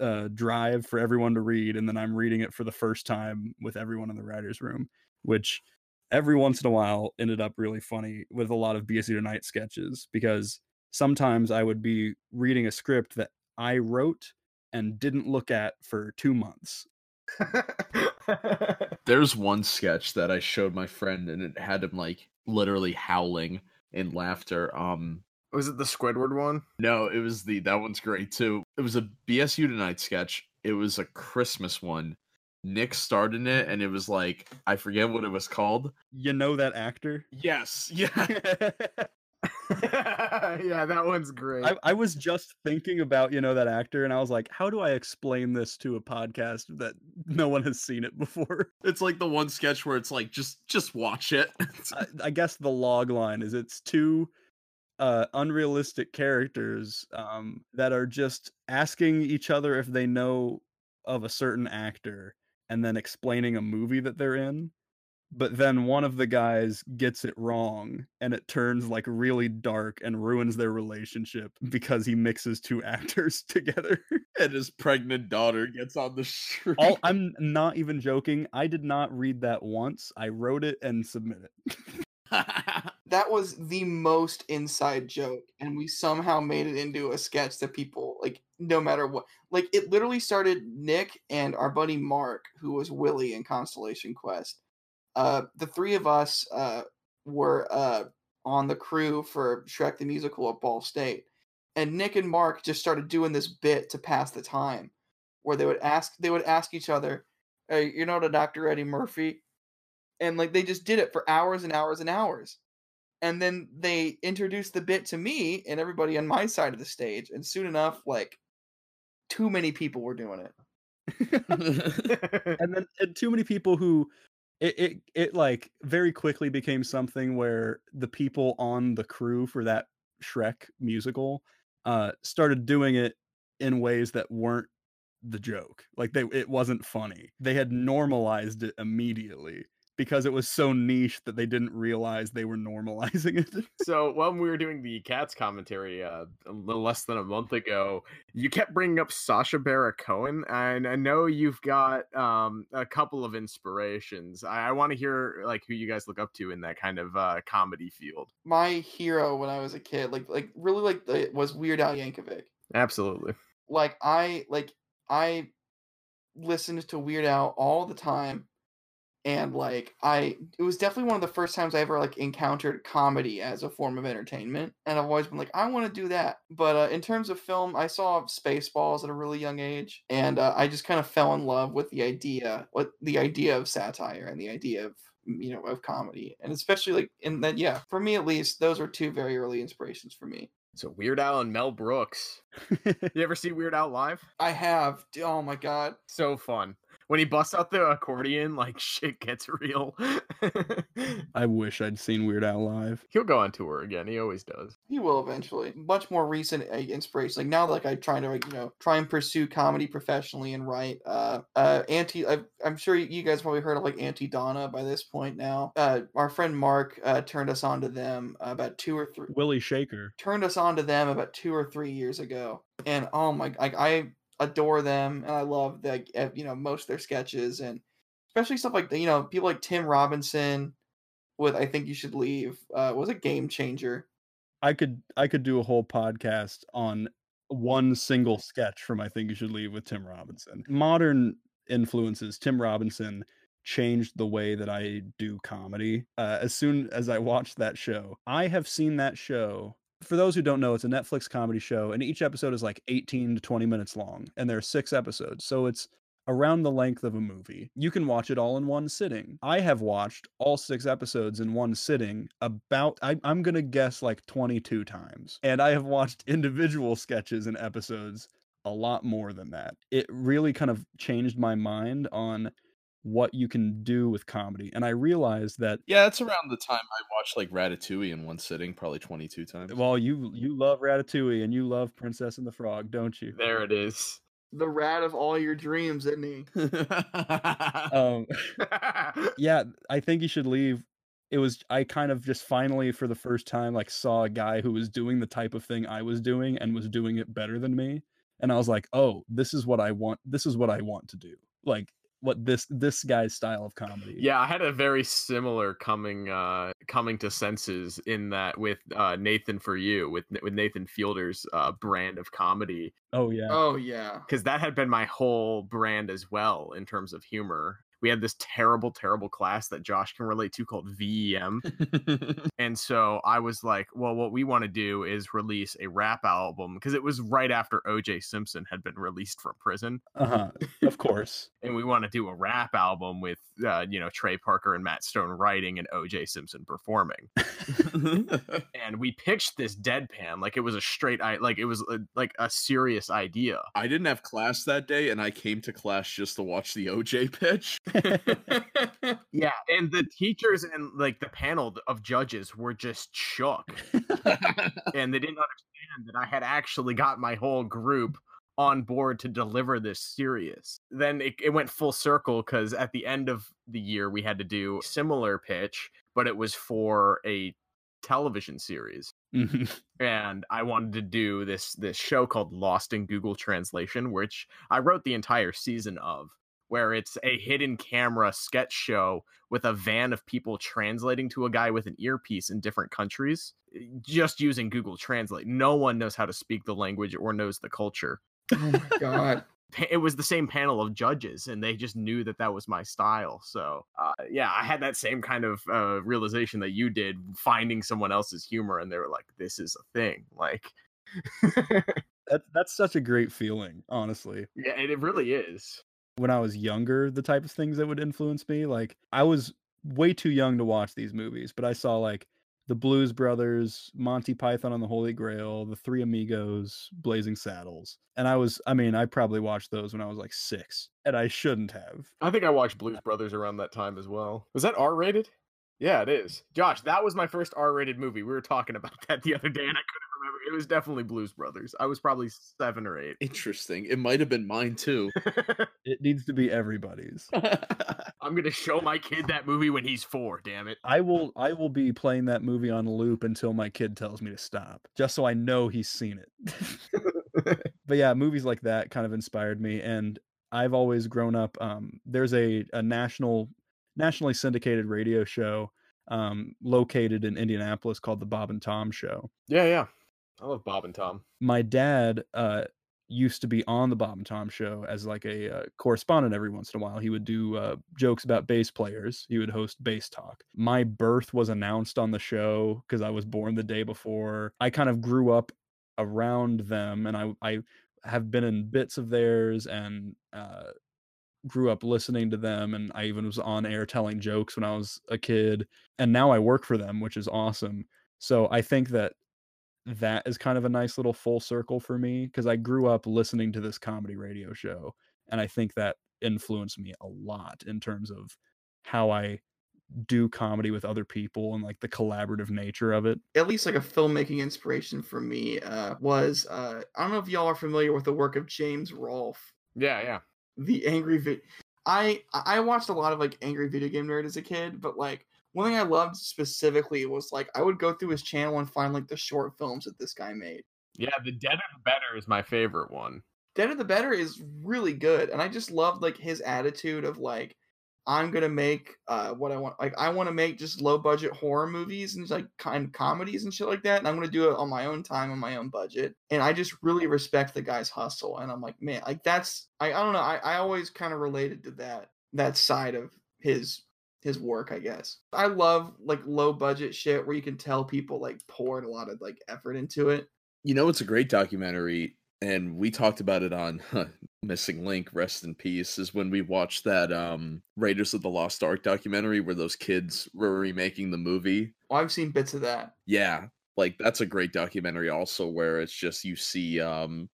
uh, drive for everyone to read, and then I'm reading it for the first time with everyone in the writers' room, which every once in a while ended up really funny with a lot of BSU Tonight sketches because sometimes I would be reading a script that I wrote and didn't look at for two months. There's one sketch that I showed my friend and it had him like literally howling in laughter. Um Was it the Squidward one? no, it was the that one's great too. It was a BSU Tonight sketch. It was a Christmas one. Nick starred in it and it was like I forget what it was called. You know that actor? Yes. Yeah. yeah, that one's great. I, I was just thinking about you know that actor, and I was like, how do I explain this to a podcast that no one has seen it before? It's like the one sketch where it's like just just watch it. I, I guess the log line is it's two uh unrealistic characters um that are just asking each other if they know of a certain actor and then explaining a movie that they're in but then one of the guys gets it wrong and it turns like really dark and ruins their relationship because he mixes two actors together and his pregnant daughter gets on the street. all i'm not even joking i did not read that once i wrote it and submitted it That was the most inside joke, and we somehow made it into a sketch that people like. No matter what, like it literally started Nick and our buddy Mark, who was Willie in Constellation Quest. Uh, the three of us uh, were uh, on the crew for Shrek the Musical at Ball State, and Nick and Mark just started doing this bit to pass the time, where they would ask they would ask each other, "Hey, you know the Dr. Eddie Murphy?" And like they just did it for hours and hours and hours and then they introduced the bit to me and everybody on my side of the stage and soon enough like too many people were doing it and then and too many people who it, it it like very quickly became something where the people on the crew for that Shrek musical uh started doing it in ways that weren't the joke. Like they it wasn't funny. They had normalized it immediately because it was so niche that they didn't realize they were normalizing it. so when we were doing the cats commentary uh, a little less than a month ago you kept bringing up sacha baron cohen and i know you've got um, a couple of inspirations. I, I want to hear like who you guys look up to in that kind of uh, comedy field. My hero when i was a kid like like really like the, was weird al yankovic. Absolutely. Like i like i listened to weird al all the time and like i it was definitely one of the first times i ever like encountered comedy as a form of entertainment and i've always been like i want to do that but uh, in terms of film i saw spaceballs at a really young age and uh, i just kind of fell in love with the idea what the idea of satire and the idea of you know of comedy and especially like in that yeah for me at least those are two very early inspirations for me so Weird Al and Mel Brooks. you ever see Weird Al live? i have oh my god So fun. When he busts out the accordion, like shit gets real. I wish I'd seen Weird Al live. He'll go on tour again. He always does. He will eventually. Much more recent uh, inspiration. Like now, like I try to, like, you know, try and pursue comedy professionally and write. Uh, uh, Aunty. i I'm sure you guys probably heard of like Aunty Donna by this point now. Uh, our friend Mark uh, turned us on to them about two or three. Willie Shaker. Turned us on to them about two or three years ago, and oh my, like I adore them and I love the uh, you know most of their sketches and especially stuff like you know people like Tim Robinson with I think you should leave uh, was a game changer. I could I could do a whole podcast on one single sketch from I think you should leave with Tim Robinson. Modern influences Tim Robinson changed the way that I do comedy. Uh, as soon as I watched that show, I have seen that show for those who don't know, it's a Netflix comedy show, and each episode is like 18 to 20 minutes long, and there are six episodes. So it's around the length of a movie. You can watch it all in one sitting. I have watched all six episodes in one sitting about, I, am going to guess like 22 times. And I have watched individual sketches and episodes a lot more than that. It really kind of changed my mind on what you can do with comedy. And I realized that Yeah, that's around the time I watched like Ratatouille in one sitting, probably 22 times. well, you you love Ratatouille and you love Princess and the Frog, don't you? There it is. The rat of all your dreams, isn't he? Um yeah, I think you should leave. It was I kind of just finally for the first time like saw a guy who was doing the type of thing I was doing and was doing it better than me. and I was like, "Oh, this is what I want. This is what I want to do." Like what this this guy's style of comedy. Yeah, I had a very similar coming uh coming to senses in that with uh Nathan for you with with Nathan Fielder's uh brand of comedy Oh yeah. Oh yeah. because that had been my whole brand as well in terms of humor. We had this terrible, terrible class that Josh can relate to called VEM. And so I was like, well, what we want to do is release a rap album because it was right after OJ Simpson had been released from prison. Uh-huh. Of course. And we want to do a rap album with, uh, you know, Trey Parker and Matt Stone writing and OJ Simpson performing. And we pitched this deadpan like it was a straight, I like it was a, like a serious idea. I didn't have class that day, and I came to class just to watch the OJ pitch. Yeah. And the teachers and like the panel of judges were just shook. and they didn't understand that I had actually got my whole group on board to deliver this serious. Then it, it went full circle because at the end of the year we had to do a similar pitch, but it was for a television series. Mhm. And I wanted to do this this show called Lost in Google Translation, which I wrote the entire season of, where it's a hidden camera sketch show with a van of people translating to a guy with an earpiece in different countries, just using Google Translate. No one knows how to speak the language or knows the culture. oh my god. It was the same panel of judges, and they just knew that that was my style. So, uh, yeah, I had that same kind of uh, realization that you did, finding someone else's humor, and they were like, "This is a thing." Like, That that's such a great feeling, honestly. yeah, and it really is. When I was younger, the type of things that would influence me, like I was way too young to watch these movies, but I saw like the Blues Brothers, Monty Python on the Holy Grail, The Three Amigos, Blazing Saddles. And I was I mean, I probably watched those when I was like 6, and I shouldn't have. I think I watched Blues Brothers around that time as well. Was that R rated? Yeah, it is. Josh, that was my first R rated movie. We were talking about that the other day, and I couldn't remember. It was definitely Blues Brothers. I was probably seven or eight. Interesting. It might have been mine too. It needs to be everybody's. I'm gonna show my kid that movie when he's four. Damn it. I will I will be playing that movie on loop until my kid tells me to stop, just so I know he's seen it. but yeah, movies like that kind of inspired me and I've always grown up um there's a a national nationally syndicated radio show um located in Indianapolis called the Bob and Tom show. Yeah, yeah. I love Bob and Tom. My dad uh used to be on the Bob and Tom show as like a uh, correspondent every once in a while. He would do uh, jokes about bass players. He would host bass talk. My birth was announced on the show because I was born the day before. I kind of grew up around them, and I I have been in bits of theirs and uh, grew up listening to them. And I even was on air telling jokes when I was a kid. And now I work for them, which is awesome. So I think that that is kind of a nice little full circle for me because I grew up listening to this comedy radio show. And I think that influenced me a lot in terms of how I do comedy with other people and like the collaborative nature of it. At least like a filmmaking inspiration for me uh, was uh, I don't know if y'all are familiar with the work of James Rolfe, Yeah, yeah. the angry vid. I I watched a lot of like angry video game nerd as a kid, but like one thing I loved specifically was like I would go through his channel and find like the short films that this guy made. Yeah, The Deader the Better is my favorite one. Deader the Better is really good, and I just loved like his attitude of like I'm gonna make uh what I want. Like I want to make just low budget horror movies and like kind of comedies and shit like that, and I'm gonna do it on my own time on my own budget. And I just really respect the guy's hustle, and I'm like, man, like that's I I don't know. I I always kind of related to that that side of his his work, I guess. I love like low budget shit where you can tell people like poured a lot of like effort into it. You know, it's a great documentary, and we talked about it on Missing Link, rest in peace, is when we watched that um Raiders of the Lost Ark documentary where those kids were remaking the movie. Well, I've seen bits of that. Yeah, like that's a great documentary also where it's just you see um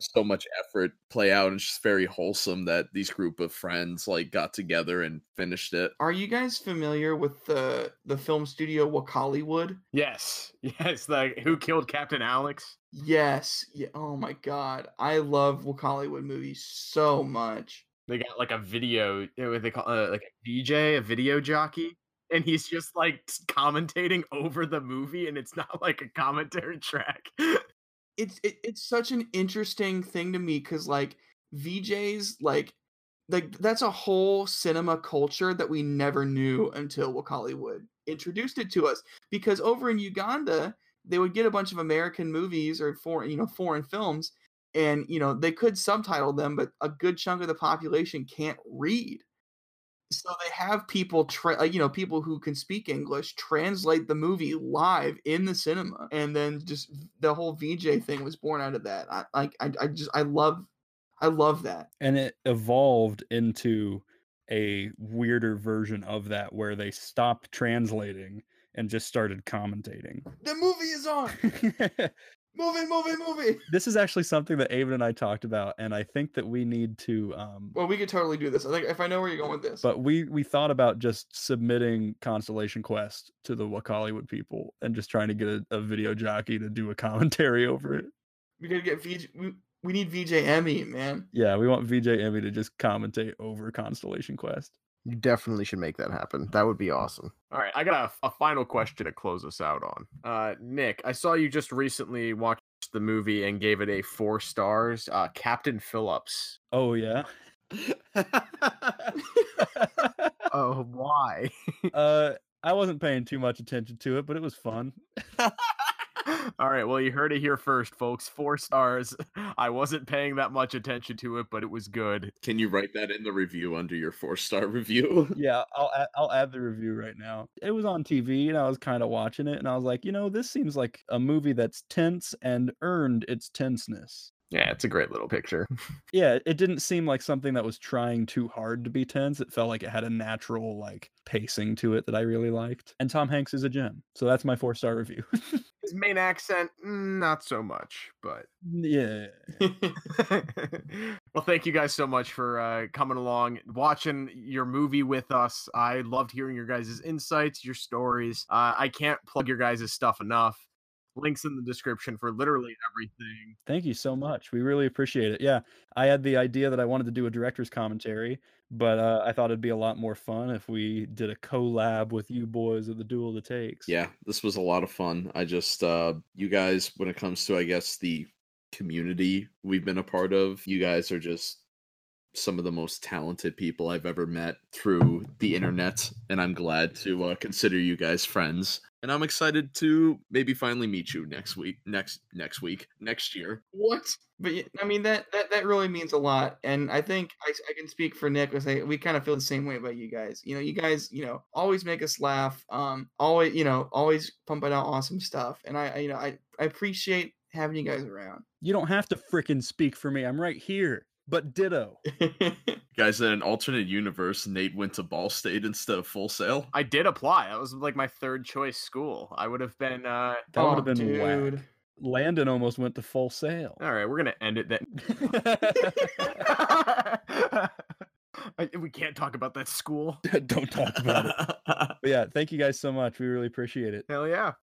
so much effort play out and it's just very wholesome that these group of friends like got together and finished it. Are you guys familiar with the the film studio Wakaliwood? Yes, yes. Like Who Killed Captain Alex? Yes. Yeah. Oh my god. I love Wakaliwood movies so much. They got like a video. uh, What they call uh, like a DJ, a video jockey, and he's just like s- commentating over the movie, and it's not like a commentary track. It's it, it's such an interesting thing to me because like VJs like like that's a whole cinema culture that we never knew until Wakaliwood introduced it to us. Because over in Uganda, they would get a bunch of American movies or foreign you know foreign films, and you know they could subtitle them, but a good chunk of the population can't read. So they have people, tra- uh, you know, people who can speak English translate the movie live in the cinema, and then just the whole VJ thing was born out of that. I like, I, I just, I love, I love that. and it evolved into a weirder version of that where they stopped translating and just started commentating. The movie is on. movie, movie, movie. this is actually something that Avon and I talked about, and I think that we need to. Um, Well, we could totally do this. I think if I know where you're going with this. but we we thought about just submitting Constellation Quest to the Wakaliwood people and just trying to get a, a video jockey to do a commentary over it. we gotta get VJ. We, we need VJ Emmie, man. Yeah, we want VJ Emmie to just commentate over Constellation Quest. You definitely should make that happen. That would be awesome. All right, I got a, a final question to close us out on. Uh, Nick, I saw you just recently watched the movie and gave it a four stars. Uh, Captain Phillips. Oh yeah. Oh, why? uh, I wasn't paying too much attention to it, but it was fun. All right, well, you heard it here first, folks. Four stars. I wasn't paying that much attention to it, but it was good. Can you write that in the review under your four star review? Yeah, I'll add, I'll add the review right now. It was on TV and I was kind of watching it and I was like, you know, this seems like a movie that's tense and earned its tenseness. Yeah, it's a great little picture. Yeah, it didn't seem like something that was trying too hard to be tense. It felt like it had a natural like pacing to it that I really liked. And Tom Hanks is a gem. So that's my four-star review. His main accent, mm, not so much, but yeah. well, thank you guys so much for uh, coming along, watching your movie with us. I loved hearing your guys' insights, your stories. Uh, I can't plug your guys' stuff enough. Links in the description for literally everything. Thank you so much. We really appreciate it. Yeah, I had the idea that I wanted to do a director's commentary, but uh, I thought it'd be a lot more fun if we did a collab with you boys at the Duel of the Takes. yeah, this was a lot of fun. I just, uh, you guys, when it comes to, I guess, the community we've been a part of, you guys are just some of the most talented people I've ever met through the internet, and I'm glad to uh, consider you guys friends. And I'm excited to maybe finally meet you next week, next next week, next year. what? But I mean that that that really means a lot, and I think I, I can speak for Nick and say we kind of feel the same way about you guys. You know, you guys, you know, always make us laugh. Um, always, you know, always pumping out awesome stuff, and I, I you know, I I appreciate having you guys around. You don't have to frickin' speak for me. I'm right here. But ditto. Guys, in an alternate universe, Nate went to Ball State instead of Full Sail. I did apply. That was like my third choice school. I would have been. Uh... That would Oh, have been dude. whack. Landon almost went to full sail. All right, we're gonna end it then. I- we can't talk about that school. Don't talk about it. But yeah, thank you guys so much. We really appreciate it. Hell yeah.